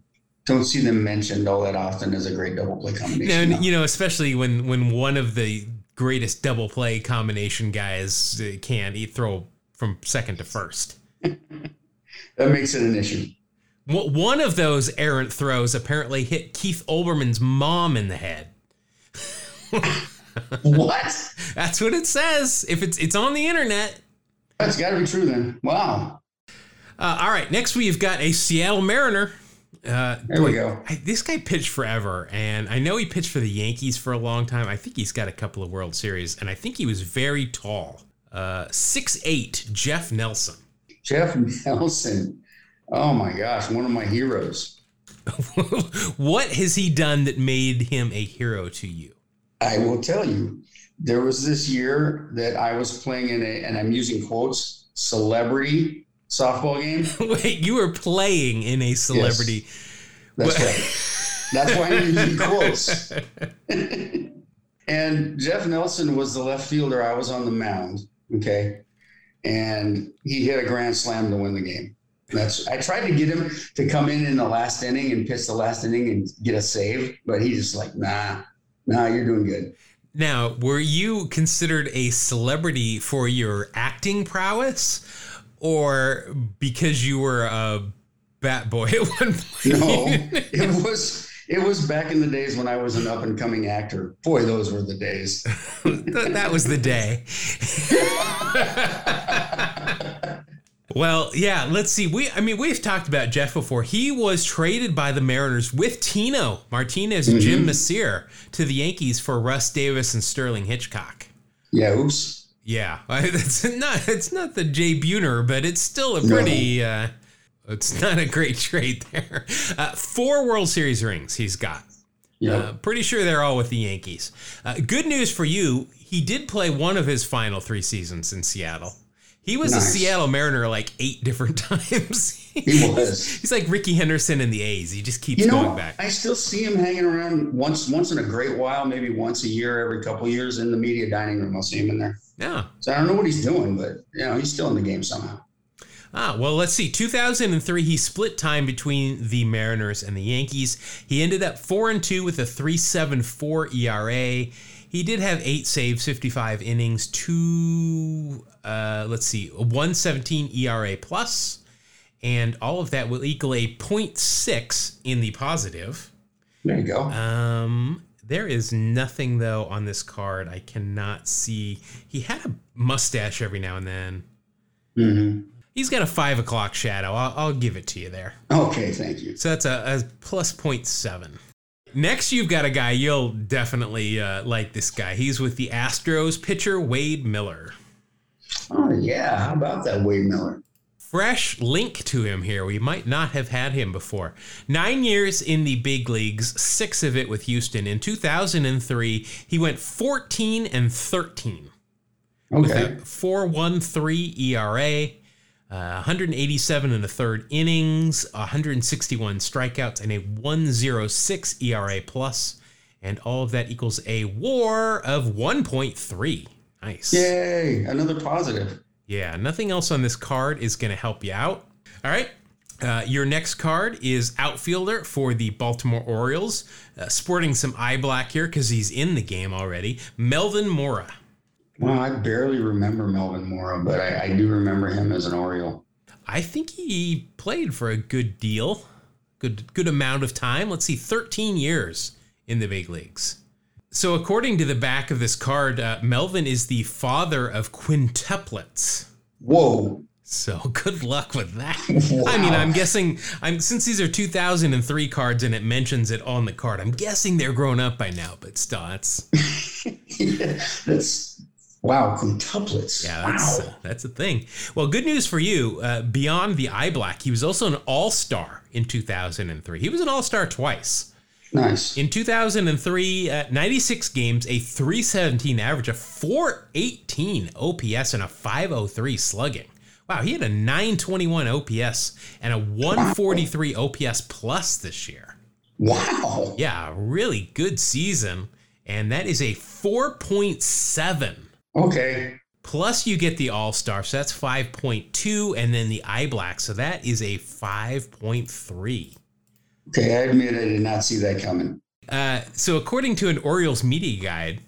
don't see them mentioned all that often as a great double play combination. No. you know, especially when when one of the greatest double play combination guys uh, can he throw from second to first. that makes it an issue. One of those errant throws apparently hit Keith Olbermann's mom in the head. what? That's what it says. If it's it's on the internet. That's got to be true then. Wow. Uh, all right, next we've got a Seattle Mariner. Uh, There we go. I, this guy pitched forever, and I know he pitched for the Yankees for a long time. I think he's got a couple of World Series, and I think he was very tall. Uh, 6'8", Jeff Nelson. Jeff Nelson. Oh my gosh, one of my heroes. what has he done that made him a hero to you? I will tell you, there was this year that I was playing in a, and I'm using quotes, celebrity softball game. Wait, you were playing in a celebrity. That's Well- right. That's why I'm using quotes. and Jeff Nelson was the left fielder. I was on the mound. Okay. And he hit a grand slam to win the game. That's I tried to get him to come in in the last inning and pitch the last inning and get a save, but he just like, nah, nah, you're doing good. Now, were you considered a celebrity for your acting prowess, or because you were a bat boy at one point? No, it was it was back in the days when I was an up and coming actor. Boy, those were the days. That was the day. well, yeah, let's see. We I mean, we've talked about Jeff before. He was traded by the Mariners with Tino Martinez and Jim Mecir to the Yankees for Russ Davis and Sterling Hitchcock. Yeah, oops. Yeah, it's not it's not the Jay Buhner, but it's still a pretty uh it's not a great trade there. Uh, four World Series rings he's got. Yeah. Uh, pretty sure they're all with the Yankees. Uh, good news for you, he did play one of his final three seasons in Seattle. He was a Seattle Mariner like eight different times. He was. He's like Rickey Henderson in the A's. He just keeps You know, going back. I still see him hanging around once once in a great while, maybe once a year, every couple years in the media dining room. I'll see him in there. Yeah. So I don't know what he's doing, but you know, he's still in the game somehow. Ah, well, let's see. 2003, he split time between the Mariners and the Yankees. He ended up 4 and 2 with a 3.74 ERA. He did have 8 saves, 55 innings, 2 uh, let's see, 117 ERA plus, and all of that will equal a 0.6 in the positive. There you go. Um, there is nothing though on this card. I cannot see. He had a mustache every now and then. hmm He's got a five o'clock shadow. I'll, I'll give it to you there. Okay, thank you. So that's a, a plus 0.7. Next, you've got a guy you'll definitely uh, like. This guy. He's with the Astros pitcher Wade Miller. Oh yeah, how about that Wade Miller? Fresh link to him here. We might not have had him before. Nine years in the big leagues, six of it with Houston. In 2003, he went 14 and 13. with Okay. a 4.13 ERA, uh, 187 and a third innings, 161 strikeouts, and a 106 ERA plus, and all of that equals a WAR of 1.3. Nice. Yay, another positive. Yeah, nothing else on this card is going to help you out. All right. Uh, your next card is outfielder for the Baltimore Orioles, uh, sporting some eye black here because he's in the game already. Melvin Mora. Well, I barely remember Melvin Mora, but I, I do remember him as an Oriole. I think he played for a good deal, good good amount of time. Let's see, 13 years in the big leagues. So, according to the back of this card, uh, Melvin is the father of quintuplets. Whoa. So good luck with that. I mean, I'm guessing I'm since these are 2003 cards and it mentions it on the card. I'm guessing they're grown up by now, but still, that's that's wow, quintuplets. yeah, that's wow. uh, that's a thing. Well, good news for you. Uh, beyond the eye black, he was also an All Star in 2003. He was an All Star twice. Nice. In 2003, uh, 96 games, a 317 average, a 418 OPS, and a 503 slugging. Wow, he had a 921 OPS and a 143 OPS plus this year. Wow. Yeah, really good season. And that is a 4.7. Okay. Plus, you get the All Star, so that's 5.2, and then the Eye Black, so that is a 5.3. Okay, I admit I did not see that coming. Uh, so, according to an Orioles media guide,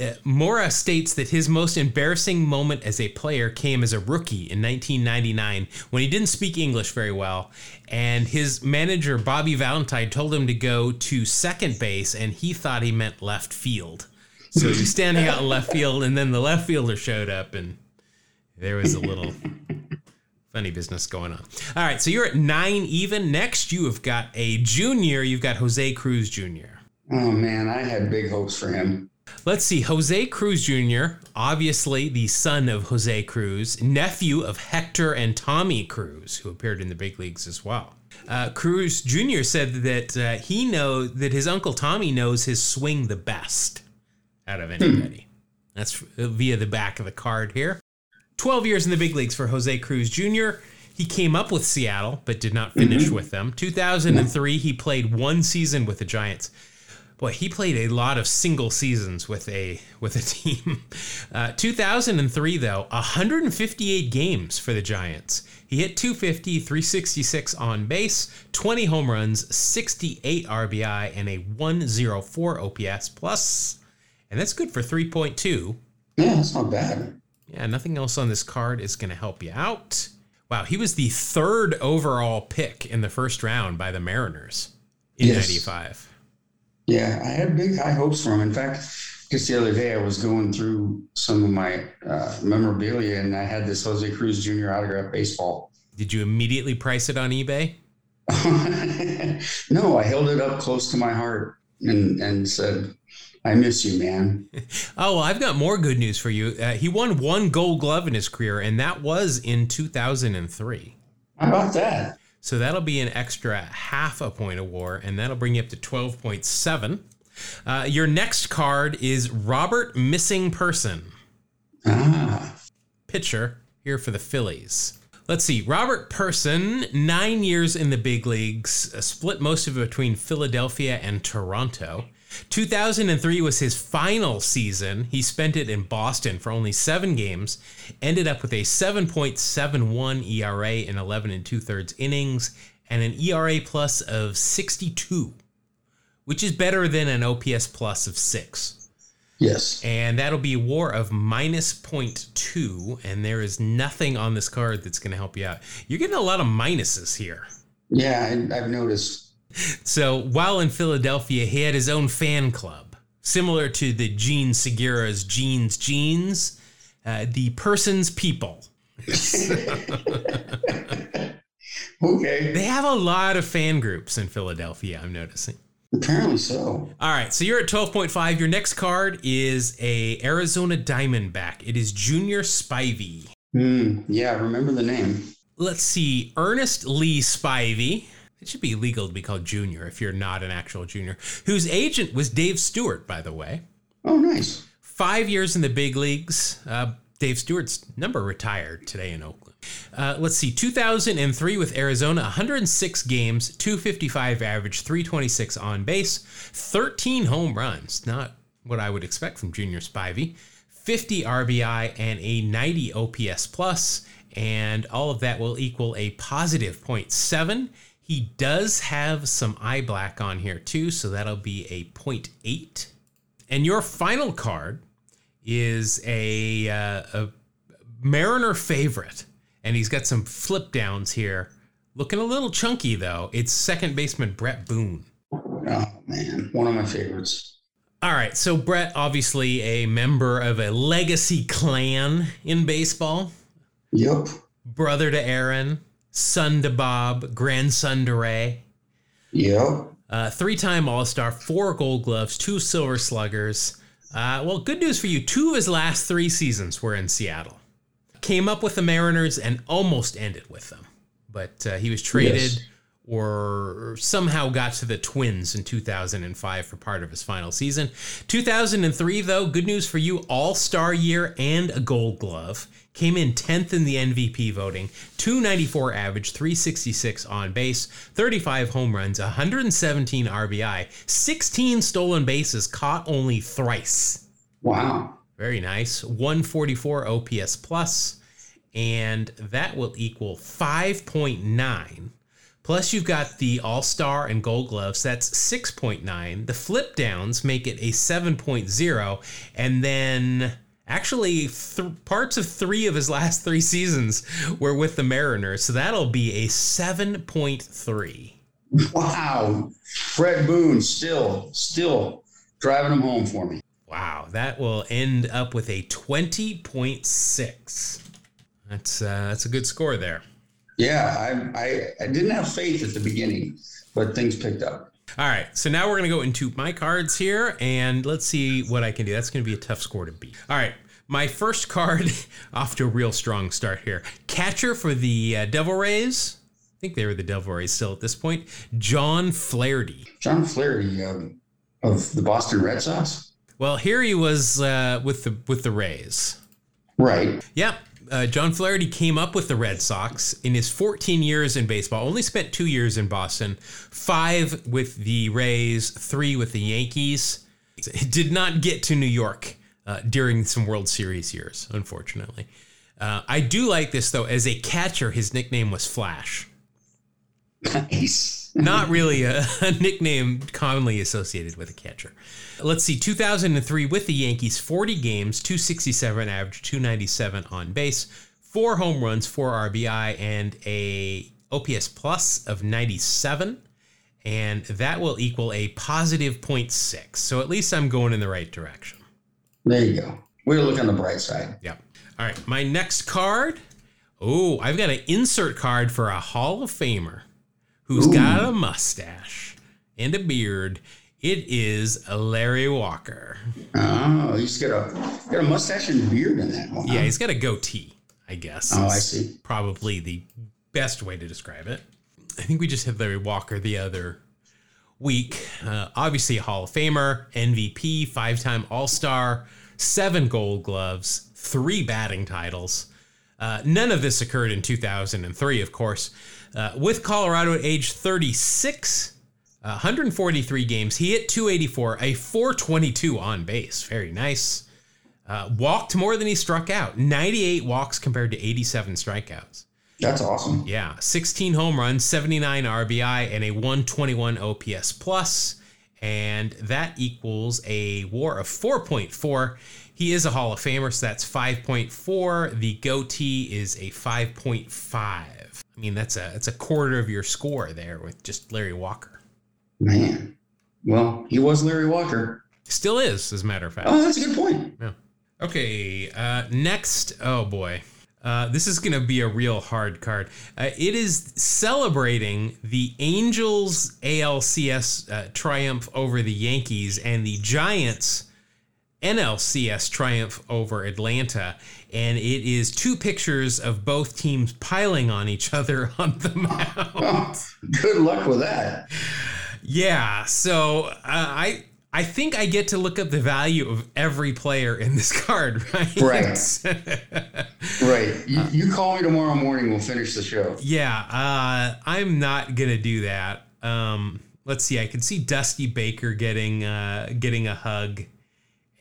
uh, Mora states that his most embarrassing moment as a player came as a rookie in 1999 when he didn't speak English very well, and his manager Bobby Valentine told him to go to second base, and he thought he meant left field. So he was standing out in left field, and then the left fielder showed up, and there was a little funny business going on. All right, so you're at nine even. Next, you have got a junior. You've got Jose Cruz Jr. Oh man, I had big hopes for him. Let's see. Jose Cruz Jr., obviously the son of Jose Cruz, nephew of Hector and Tommy Cruz, who appeared in the big leagues as well. Uh, Cruz Jr. said that uh, he knows that his uncle Tommy knows his swing the best out of anybody. That's via the back of the card here. 12 years in the big leagues for Jose Cruz Jr. He came up with Seattle, but did not finish with them. 2003, he played one season with the Giants. Boy, he played a lot of single seasons with a with a team. Uh, 2003, though, 158 games for the Giants. He hit 250, 366 on base, 20 home runs, 68 RBI, and a 104 OPS plus, and that's good for 3.2. Yeah, that's not bad. Yeah, nothing else on this card is going to help you out. Wow, he was the third overall pick in the first round by the Mariners in Yes. 95. Yeah, I had big high hopes for him. In fact, just the other day I was going through some of my uh, memorabilia and I had this Jose Cruz Jr. autograph baseball. Did you immediately price it on eBay? no, I held it up close to my heart and and said, "I miss you, man." Oh, well, I've got more good news for you. Uh, he won one gold glove in his career, and that was in 2003. How about that? So that'll be an extra half a point of war, and that'll bring you up to 12.7. Uh, your next card is Robert Missing Person. Ah, pitcher here for the Phillies. Let's see. Robert Person, nine years in the big leagues, uh, split most of it between Philadelphia and Toronto. 2003 was his final season. He spent it in Boston for only seven games, ended up with a 7.71 ERA in 11 and two thirds innings, and an ERA plus of 62, which is better than an OPS plus of six yes. and that'll be a war of minus 0.2 and there is nothing on this card that's going to help you out you're getting a lot of minuses here Yeah, I, I've noticed. So while in philadelphia he had his own fan club similar to the gene segura's jeans jeans uh, the person's people Okay, they have a lot of fan groups in philadelphia i'm noticing apparently so. All right, so you're at 12.5. Your next card is a Arizona Diamondback. It is Junior Spivey. Hmm. yeah, remember the name. let's see, Ernest Lee Spivey. It should be illegal to be called junior if you're not an actual junior. Whose agent was Dave Stewart, by the way. Oh, nice. Five years in the big leagues. Uh, Dave Stewart's number retired today in Oakland. Uh, let's see, 2003 with Arizona, 106 games, 255 average, 326 on base, 13 home runs. Not what I would expect from Junior Spivey. 50 RBI and a 90 OPS plus, and all of that will equal a positive 0.7. He does have some eye black on here too, so that'll be a 0.8. And your final card is a, uh, a Mariner favorite, and he's got some flip downs here. Looking a little chunky though. It's second baseman Bret Boone. Oh man, one of my favorites. All right, so Bret, obviously a member of a legacy clan in baseball, Yep. brother to Aaron, son to Bob, grandson to Ray. Yeah. Uh, three-time All-Star, four Gold Gloves, two Silver Sluggers. Uh, well, good news for you. Two of his last three seasons were in Seattle. Came up with the Mariners and almost ended with them, but uh, he was traded Yes. or somehow got to the Twins in 2005 for part of his final season. 2003, though, good news for you. All-Star year and a Gold Glove. Came in 10th in the MVP voting, 294 average, 366 on base, 35 home runs, 117 RBI, 16 stolen bases, caught only thrice. Wow. Very nice. 144 OPS plus, and that will equal 5.9 Plus, you've got the All Star and Gold Gloves. That's 6.9. The flip downs make it a 7.0. And then, actually, th- parts of three of his last three seasons were with the Mariners. So that'll be a 7.3. Wow. Fred Boone still, still driving him home for me. Wow, that will end up with a 20.6. That's uh, that's a good score there. Yeah, I, I, I didn't have faith at the beginning, but things picked up. All right, so now we're going to go into my cards here, and let's see what I can do. That's going to be a tough score to beat. All right, my first card, off to a real strong start here. Catcher for the uh, Devil Rays. I think they were the Devil Rays still at this point. John Flaherty. John Flaherty um, of the Boston Red Sox. Well, here he was uh, with the with the Rays. Right. Yep. Uh, John Flaherty came up with the Red Sox in his 14 years in baseball. Only spent two years in Boston, five with the Rays, three with the Yankees. Did not get to New York uh, during some World Series years, unfortunately. Uh, I do like this though. As a catcher, his nickname was Flash. Nice. Not really a, a nickname commonly associated with a catcher. Let's see, 2003 with the Yankees, 40 games, 267 average, 297 on base, four home runs, four RBI, and a OPS plus of 97. And that will equal a positive 0.6. So at least I'm going in the right direction. There you go. We're looking on the bright side. Yep. All right, my next card. Oh, I've got an insert card for a Hall of Famer who's got a mustache and a beard. It is Larry Walker. Oh, he's got a got a mustache and beard in that one. Yeah, he's got a goatee, I guess. Oh, I see. Probably the best way to describe it. I think we just had Larry Walker the other week. Uh, obviously, a Hall of Famer, MVP, five time All Star, seven gold gloves, three batting titles. Uh, none of this occurred in 2003, of course. Uh, with Colorado at age 36, uh, 143 games, he hit 284, a 422 on base. Very nice. Uh, walked more than he struck out. 98 walks compared to 87 strikeouts. That's awesome. Yeah, 16 home runs, 79 RBI, and a 121 OPS plus, and that equals a WAR of 4.4. He is a Hall of Famer, so that's 5.4. The goatee is a 5.5. I mean, that's a that's a quarter of your score there with just Larry Walker. Man. Well, he was Larry Walker. Still is, as a matter of fact. Oh, that's a good point. Yeah. Okay. Uh, next, oh boy, uh, this is going to be a real hard card. Uh, it is celebrating the Angels ALCS uh, triumph over the Yankees and the Giants NLCS triumph over Atlanta. And it is two pictures of both teams piling on each other on the mound. Oh, good luck with that. Yeah, so uh, I I think I get to look up the value of every player in this card, right? Right. Right. You, you call me tomorrow morning. We'll finish the show. yeah, uh, I'm not gonna do that. Um, let's see. I can see Dusty Baker getting uh, getting a hug,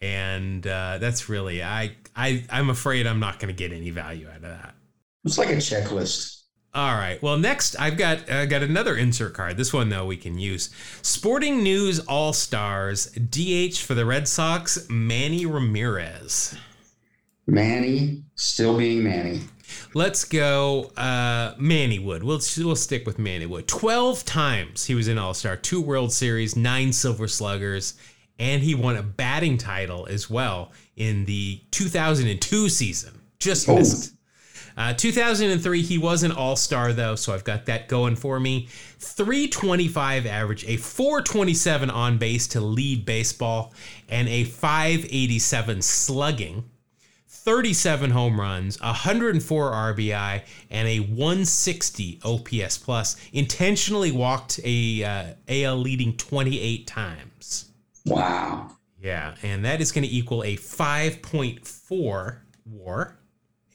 and uh, that's really I I I'm afraid I'm not gonna get any value out of that. It's like a checklist. All right. Well, next I've got uh, got another insert card. This one though we can use. Sporting News All Stars DH for the Red Sox, Manny Ramirez. Manny still being Manny. Let's go uh, Manny Wood. We'll we'll stick with Manny Wood. Twelve times he was in All Star, two World Series, nine Silver Sluggers, and he won a batting title as well in the 2002 season. Just Oh. missed. Uh, 2003, he was an all star, though, so I've got that going for me. 325 average, a 427 on base to lead baseball, and a 587 slugging. 37 home runs, 104 RBI, and a 160 OPS plus. Intentionally walked a uh, AL leading 28 times. Wow. Yeah, and that is going to equal a 5.4 WAR.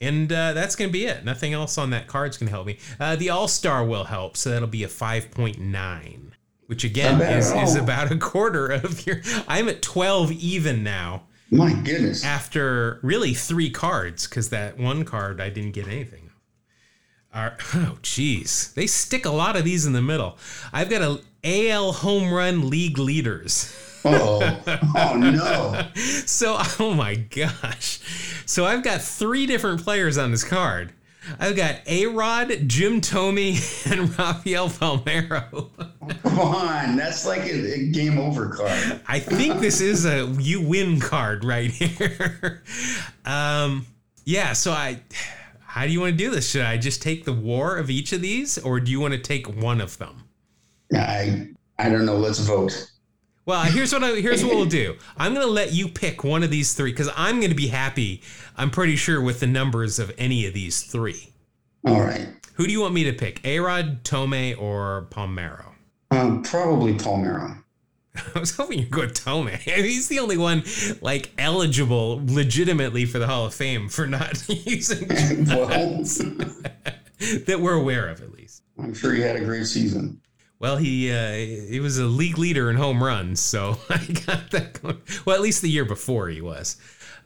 And uh, that's going to be it. Nothing else on that card's going to help me. Uh, the All Star will help, so that'll be a 5.9, which again is, is about a quarter of your. I'm at 12 even now My goodness. after really three cards because that one card I didn't get anything. Are, oh, geez. They stick a lot of these in the middle. I've got a AL home run league leaders. Oh, oh no. So, oh my gosh. So I've got three different players on this card. I've got A Rod, Jim Thome, and Rafael Palmeiro. Come on. That's like a, a game over card. I think this is a you win card right here. um, yeah, so I how do you want to do this? Should I just take the war of each of these or do you want to take one of them? I I don't know. Let's vote. Well, here's what I, here's what we'll do. I'm going to let you pick one of these three because I'm going to be happy. I'm pretty sure with the numbers of any of these three. All right. Who do you want me to pick? Arod, Thome, or Palmeiro? Um, probably Palmeiro. I was hoping you'd go with Thome. He's the only one like eligible legitimately for the Hall of Fame for not using well, that we're aware of at least. I'm sure he had a great season. Well, he uh, he was a league leader in home runs, so I got that going. Well, at least the year before he was.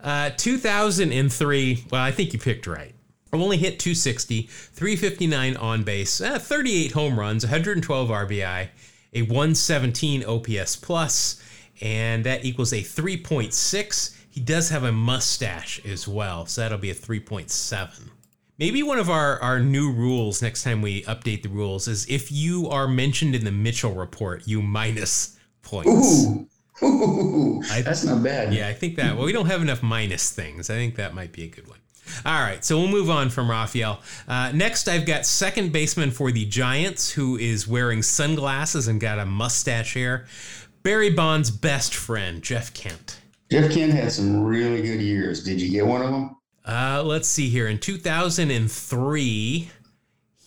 Uh, 2003. Well, I think you picked right. I only hit 260, 359 on base, uh, 38 home runs, 112 RBI, a 117 OPS plus, and that equals a 3.6. He does have a mustache as well, so that'll be a 3.7. Maybe one of our, our new rules next time we update the rules is if you are mentioned in the Mitchell report, you minus points. Ooh. Ooh, that's not bad. Yeah, I think that. Well, we don't have enough minus things. I think that might be a good one. All right, so we'll move on from Rafael. Uh, next, I've got second baseman for the Giants, who is wearing sunglasses and got a mustache here. Barry Bonds' best friend, Jeff Kent. Jeff Kent had some really good years. Did you get one of them? Uh, let's see here. In 2003,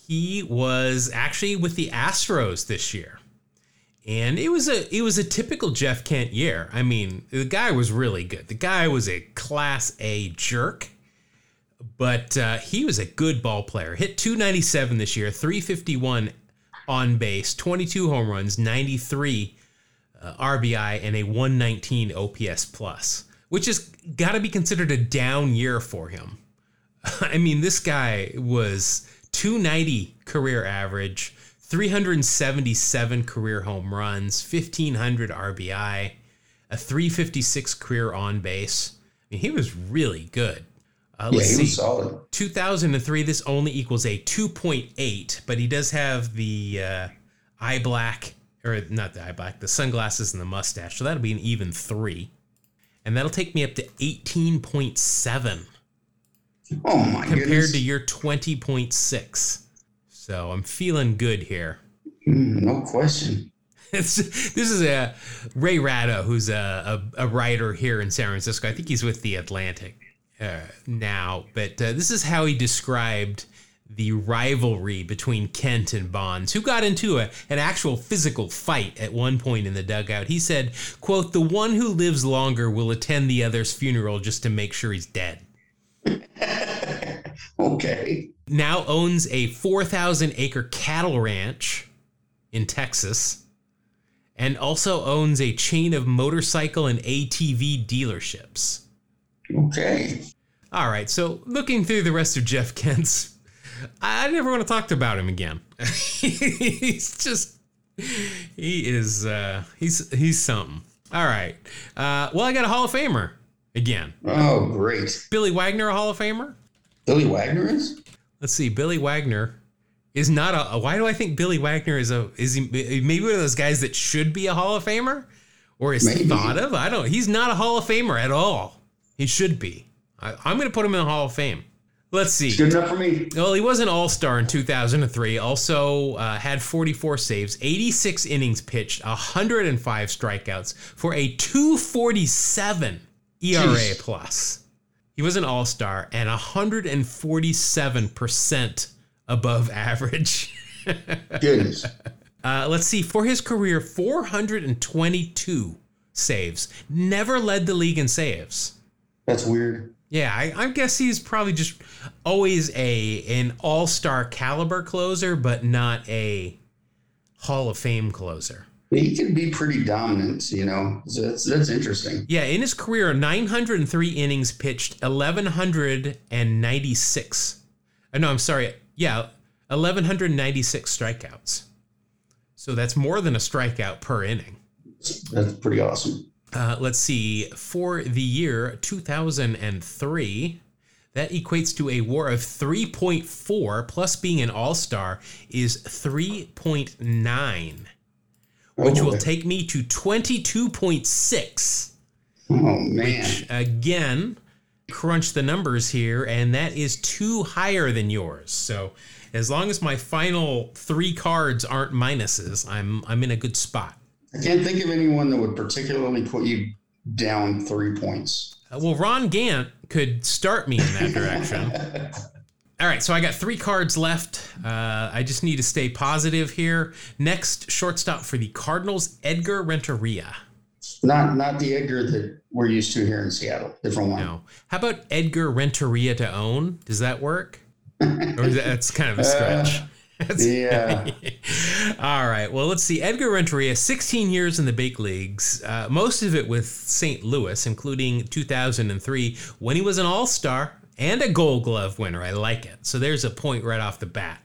he was actually with the Astros this year. And it was a it was a typical Jeff Kent year. I mean, the guy was really good. The guy was a class A jerk, but uh, he was a good ball player. Hit 297 this year, 351 on base, 22 home runs, 93 uh, RBI, and a 119 OPS plus, which has got to be considered a down year for him. I mean, this guy was 290 career average, 377 career home runs, 1500 RBI, a 356 career on base. I mean, he was really good. Uh, Yeah, let's he see. was solid. 2003, this only equals a 2.8, but he does have the uh, eye black, or not the eye black, the sunglasses and the mustache. So that'll be an even three. And that'll take me up to 18.7 Oh my compared goodness. to your 20.6. So I'm feeling good here. Mm, no question. It's, this is a Ray Ratto, who's a, a, a writer here in San Francisco. I think he's with the Atlantic uh, now, but uh, this is how he described the rivalry between Kent and Bonds, who got into a, an actual physical fight at one point in the dugout. He said, "quote The one who lives longer will attend the other's funeral just to make sure he's dead." Okay. now owns a 4,000 acre cattle ranch in Texas and also owns a chain of motorcycle and ATV dealerships. Okay. All right, so looking through the rest of Jeff Kent's, I never want to talk about him again. he's just, he is, uh, he's, he's something. All right. Uh, well, I got a Hall of Famer again. Oh, great. Billy Wagner, a Hall of Famer? Billy Wagner is? Let's see. Billy Wagner is not a. Why do I think Billy Wagner is a? Is he maybe one of those guys that should be a Hall of Famer, or is Maybe. thought of? I don't. Know. He's not a Hall of Famer at all. He should be. I, I'm going to put him in the Hall of Fame. Let's see. Good enough for me. Well, he was an All Star in 2003. Also uh, had 44 saves, 86 innings pitched, 105 strikeouts for a 247 ERA Jeez. plus. He was an All Star and 147 percent above average. Goodness. Uh, let's see. For his career, 422 saves. Never led the league in saves. That's weird. Yeah, I, I guess he's probably just always a an all star caliber closer, but not a Hall of Fame closer. He can be pretty dominant, you know. So that's that's interesting. Yeah, in his career, 903 innings pitched, 1196. Uh, no, I'm sorry. Yeah, 1196 strikeouts. So that's more than a strikeout per inning. That's pretty awesome. Uh, let's see. For the year 2003, that equates to a war of 3.4 plus being an all star is 3.9, which Oh, will take me to 22.6. Oh man. Again, crunch the numbers here, and that is two higher than yours. So as long as my final three cards aren't minuses, I'm I'm in a good spot. I can't think of anyone that would particularly put you down three points. Uh, well, Ron Gant could start me in that direction. All right, so I got three cards left. Uh, I just need to stay positive here. Next, shortstop for the Cardinals, Edgar Renteria. Not not the Edgar that we're used to here in Seattle. Different one. No. How about Edgar Renteria to own? Does that work? or is that, that's kind of a stretch. That's- Yeah. All right. Well, let's see. Edgar Renteria, 16 years in the big leagues, uh, most of it with St. Louis, including 2003 when he was an All Star and a Gold Glove winner. I like it. So there's a point right off the bat.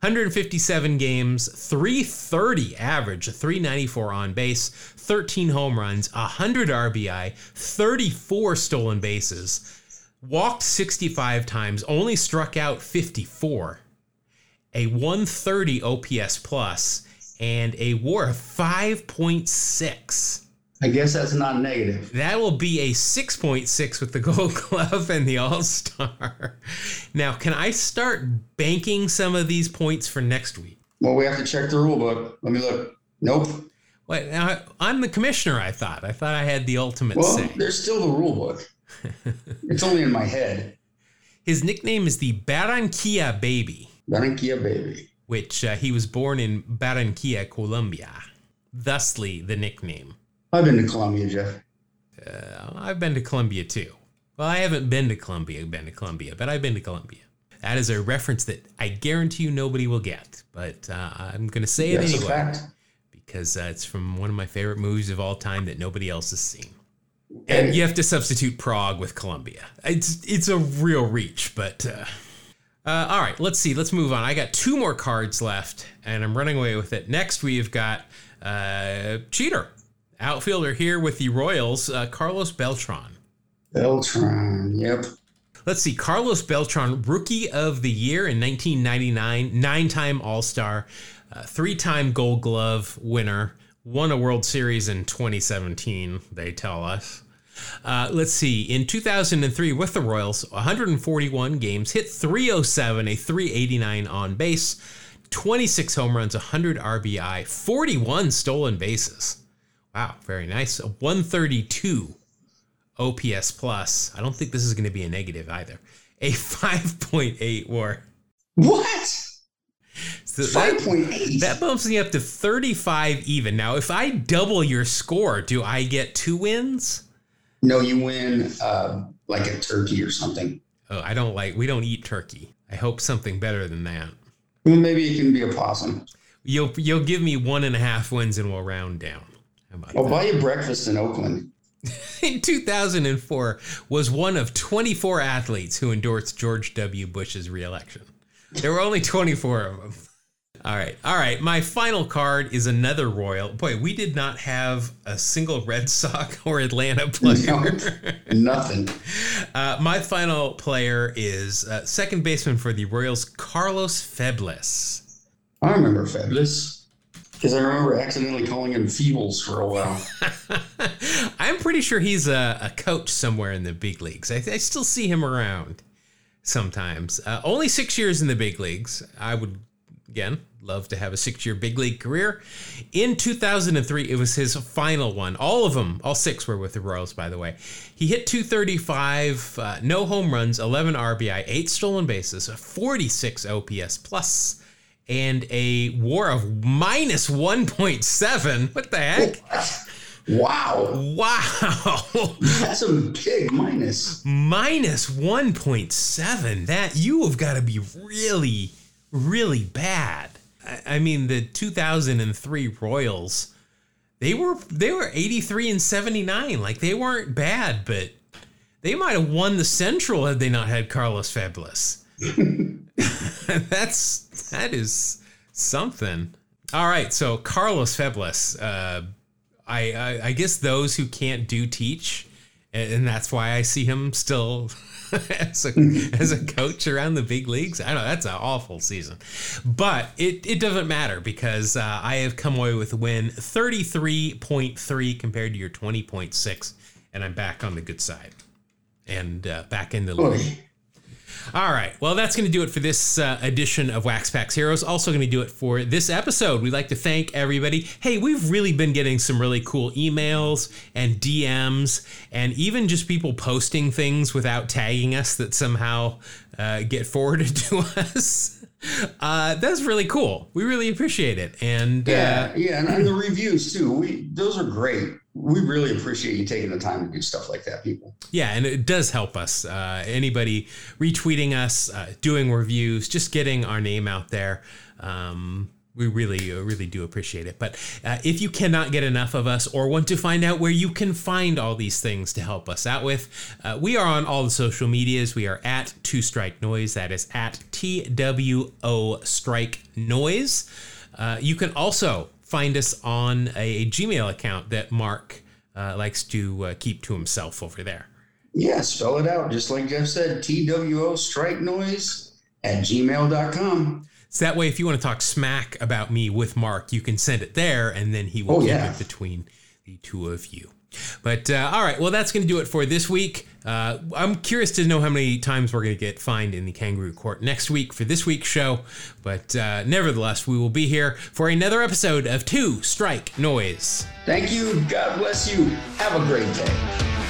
157 games, 330 average, 394 on base, 13 home runs, 100 RBI, 34 stolen bases, walked 65 times, only struck out 54 a 130 OPS plus, and a WAR of 5.6. I guess that's not negative. That will be a 6.6 with the Gold Glove and the All Star. Now, can I start banking some of these points for next week? Well, we have to check the rule book. Let me look. Nope. Wait, now, I'm the commissioner. I thought. I thought I had the ultimate Well, say. there's still the rule book. it's only in my head. His nickname is the Barranquilla Baby, Barranquilla baby. which uh, he was born in Barranquilla, Colombia. Thusly, the nickname. I've been to Columbia, Jeff. Uh, I've been to Columbia too. Well, I haven't been to Columbia, been to Columbia, but I've been to Columbia. That is a reference that I guarantee you nobody will get, but uh, I'm going to say it That's a anyway fact. because uh, it's from one of my favorite movies of all time that nobody else has seen. And And you have to substitute Prague with Colombia. It's it's a real reach, but uh, uh, all right. Let's see. Let's move on. I got two more cards left, and I'm running away with it. Next, we've got uh, cheater outfielder here with the Royals, uh, Carlos Beltran. Beltran. Yep. Let's see. Carlos Beltran, rookie of the year in 1999, nine time All Star, uh, three time Gold Glove winner, won a World Series in 2017, they tell us. Uh, let's see. In 2003, with the Royals, 141 games, hit 307, a 389 on base, 26 home runs, 100 RBI, 41 stolen bases. Wow, very nice. A 132 OPS plus. I don't think this is going to be a negative either. A 5.8 WAR. What? So Five point that bumps me up to 35 even. Now, if I double your score, do I get two wins? No, you win uh, like a turkey or something. Oh, I don't like. We don't eat turkey. I hope something better than that. Well, maybe it can be a possum. You'll you'll give me one and a half wins and we'll round down. How about I'll that? buy you breakfast in Oakland. in 2004 was one of 24 athletes who endorsed George W. Bush's reelection. There were only 24 of them. All right. All right. My final card is another Royal. Boy, we did not have a single Red Sox or Atlanta player. Nothing. uh, my final player is uh, second baseman for the Royals, Carlos Febles. I remember Fabulous because I remember accidentally calling him Feebles for a while. I'm pretty sure he's a, a coach somewhere in the big leagues. I, I still see him around sometimes. Uh, only six years in the big leagues. I would, again, love to have a six year big league career. In 2003, it was his final one. All of them, all six were with the Royals, by the way. He hit 235, uh, no home runs, 11 RBI, eight stolen bases, a 46 OPS plus, and a war of minus 1.7. What the heck? Wow. Wow. That's a big minus. Minus 1.7. That you have got to be really, really bad. I, mean, the 2003 Royals, they were they were 83 and 79. Like they weren't bad, but they might have won the Central had they not had Carlos Fabulous. That's that is something. All right, so Carlos Febles. Uh, I, I I guess those who can't do teach, and, that's why I see him still as a as a coach around the big leagues. I know that's an awful season, but it it doesn't matter because uh, I have come away with a win, thirty three point three compared to your twenty point six, and I'm back on the good side, and uh, back in the league. All right. Well, that's going to do it for this uh, edition of Wax Packs Heroes. Also, going to do it for this episode. We'd like to thank everybody. Hey, we've really been getting some really cool emails and DMs, and even just people posting things without tagging us that somehow uh, get forwarded to us. Uh, that's really cool. We really appreciate it. And yeah, uh, yeah, and, and the reviews too. We those are great. We really appreciate you taking the time to do stuff like that, people. Yeah, and it does help us. Uh, anybody retweeting us, uh, doing reviews, just getting our name out there. Um, we really, uh, really do appreciate it. But uh, if you cannot get enough of us or want to find out where you can find all these things to help us out with, uh, we are on all the social medias. We are at Two Strike Noise. That is at T W O Strike Noise. Uh, you can also find us on a Gmail account that Mark uh, likes to uh, keep to himself over there. Yeah, spell it out just like Jeff said. TWO strike noise at gmail.com. So that way, if you want to talk smack about me with Mark, you can send it there, and then he will Oh, keep yeah. it between the two of you. But uh, all right, well, that's going to do it for this week. Uh, I'm curious to know how many times we're going to get fined in the kangaroo court next week for this week's show. But uh, nevertheless, we will be here for another episode of Two Strike Noise. Thank you. God bless you. Have a great day.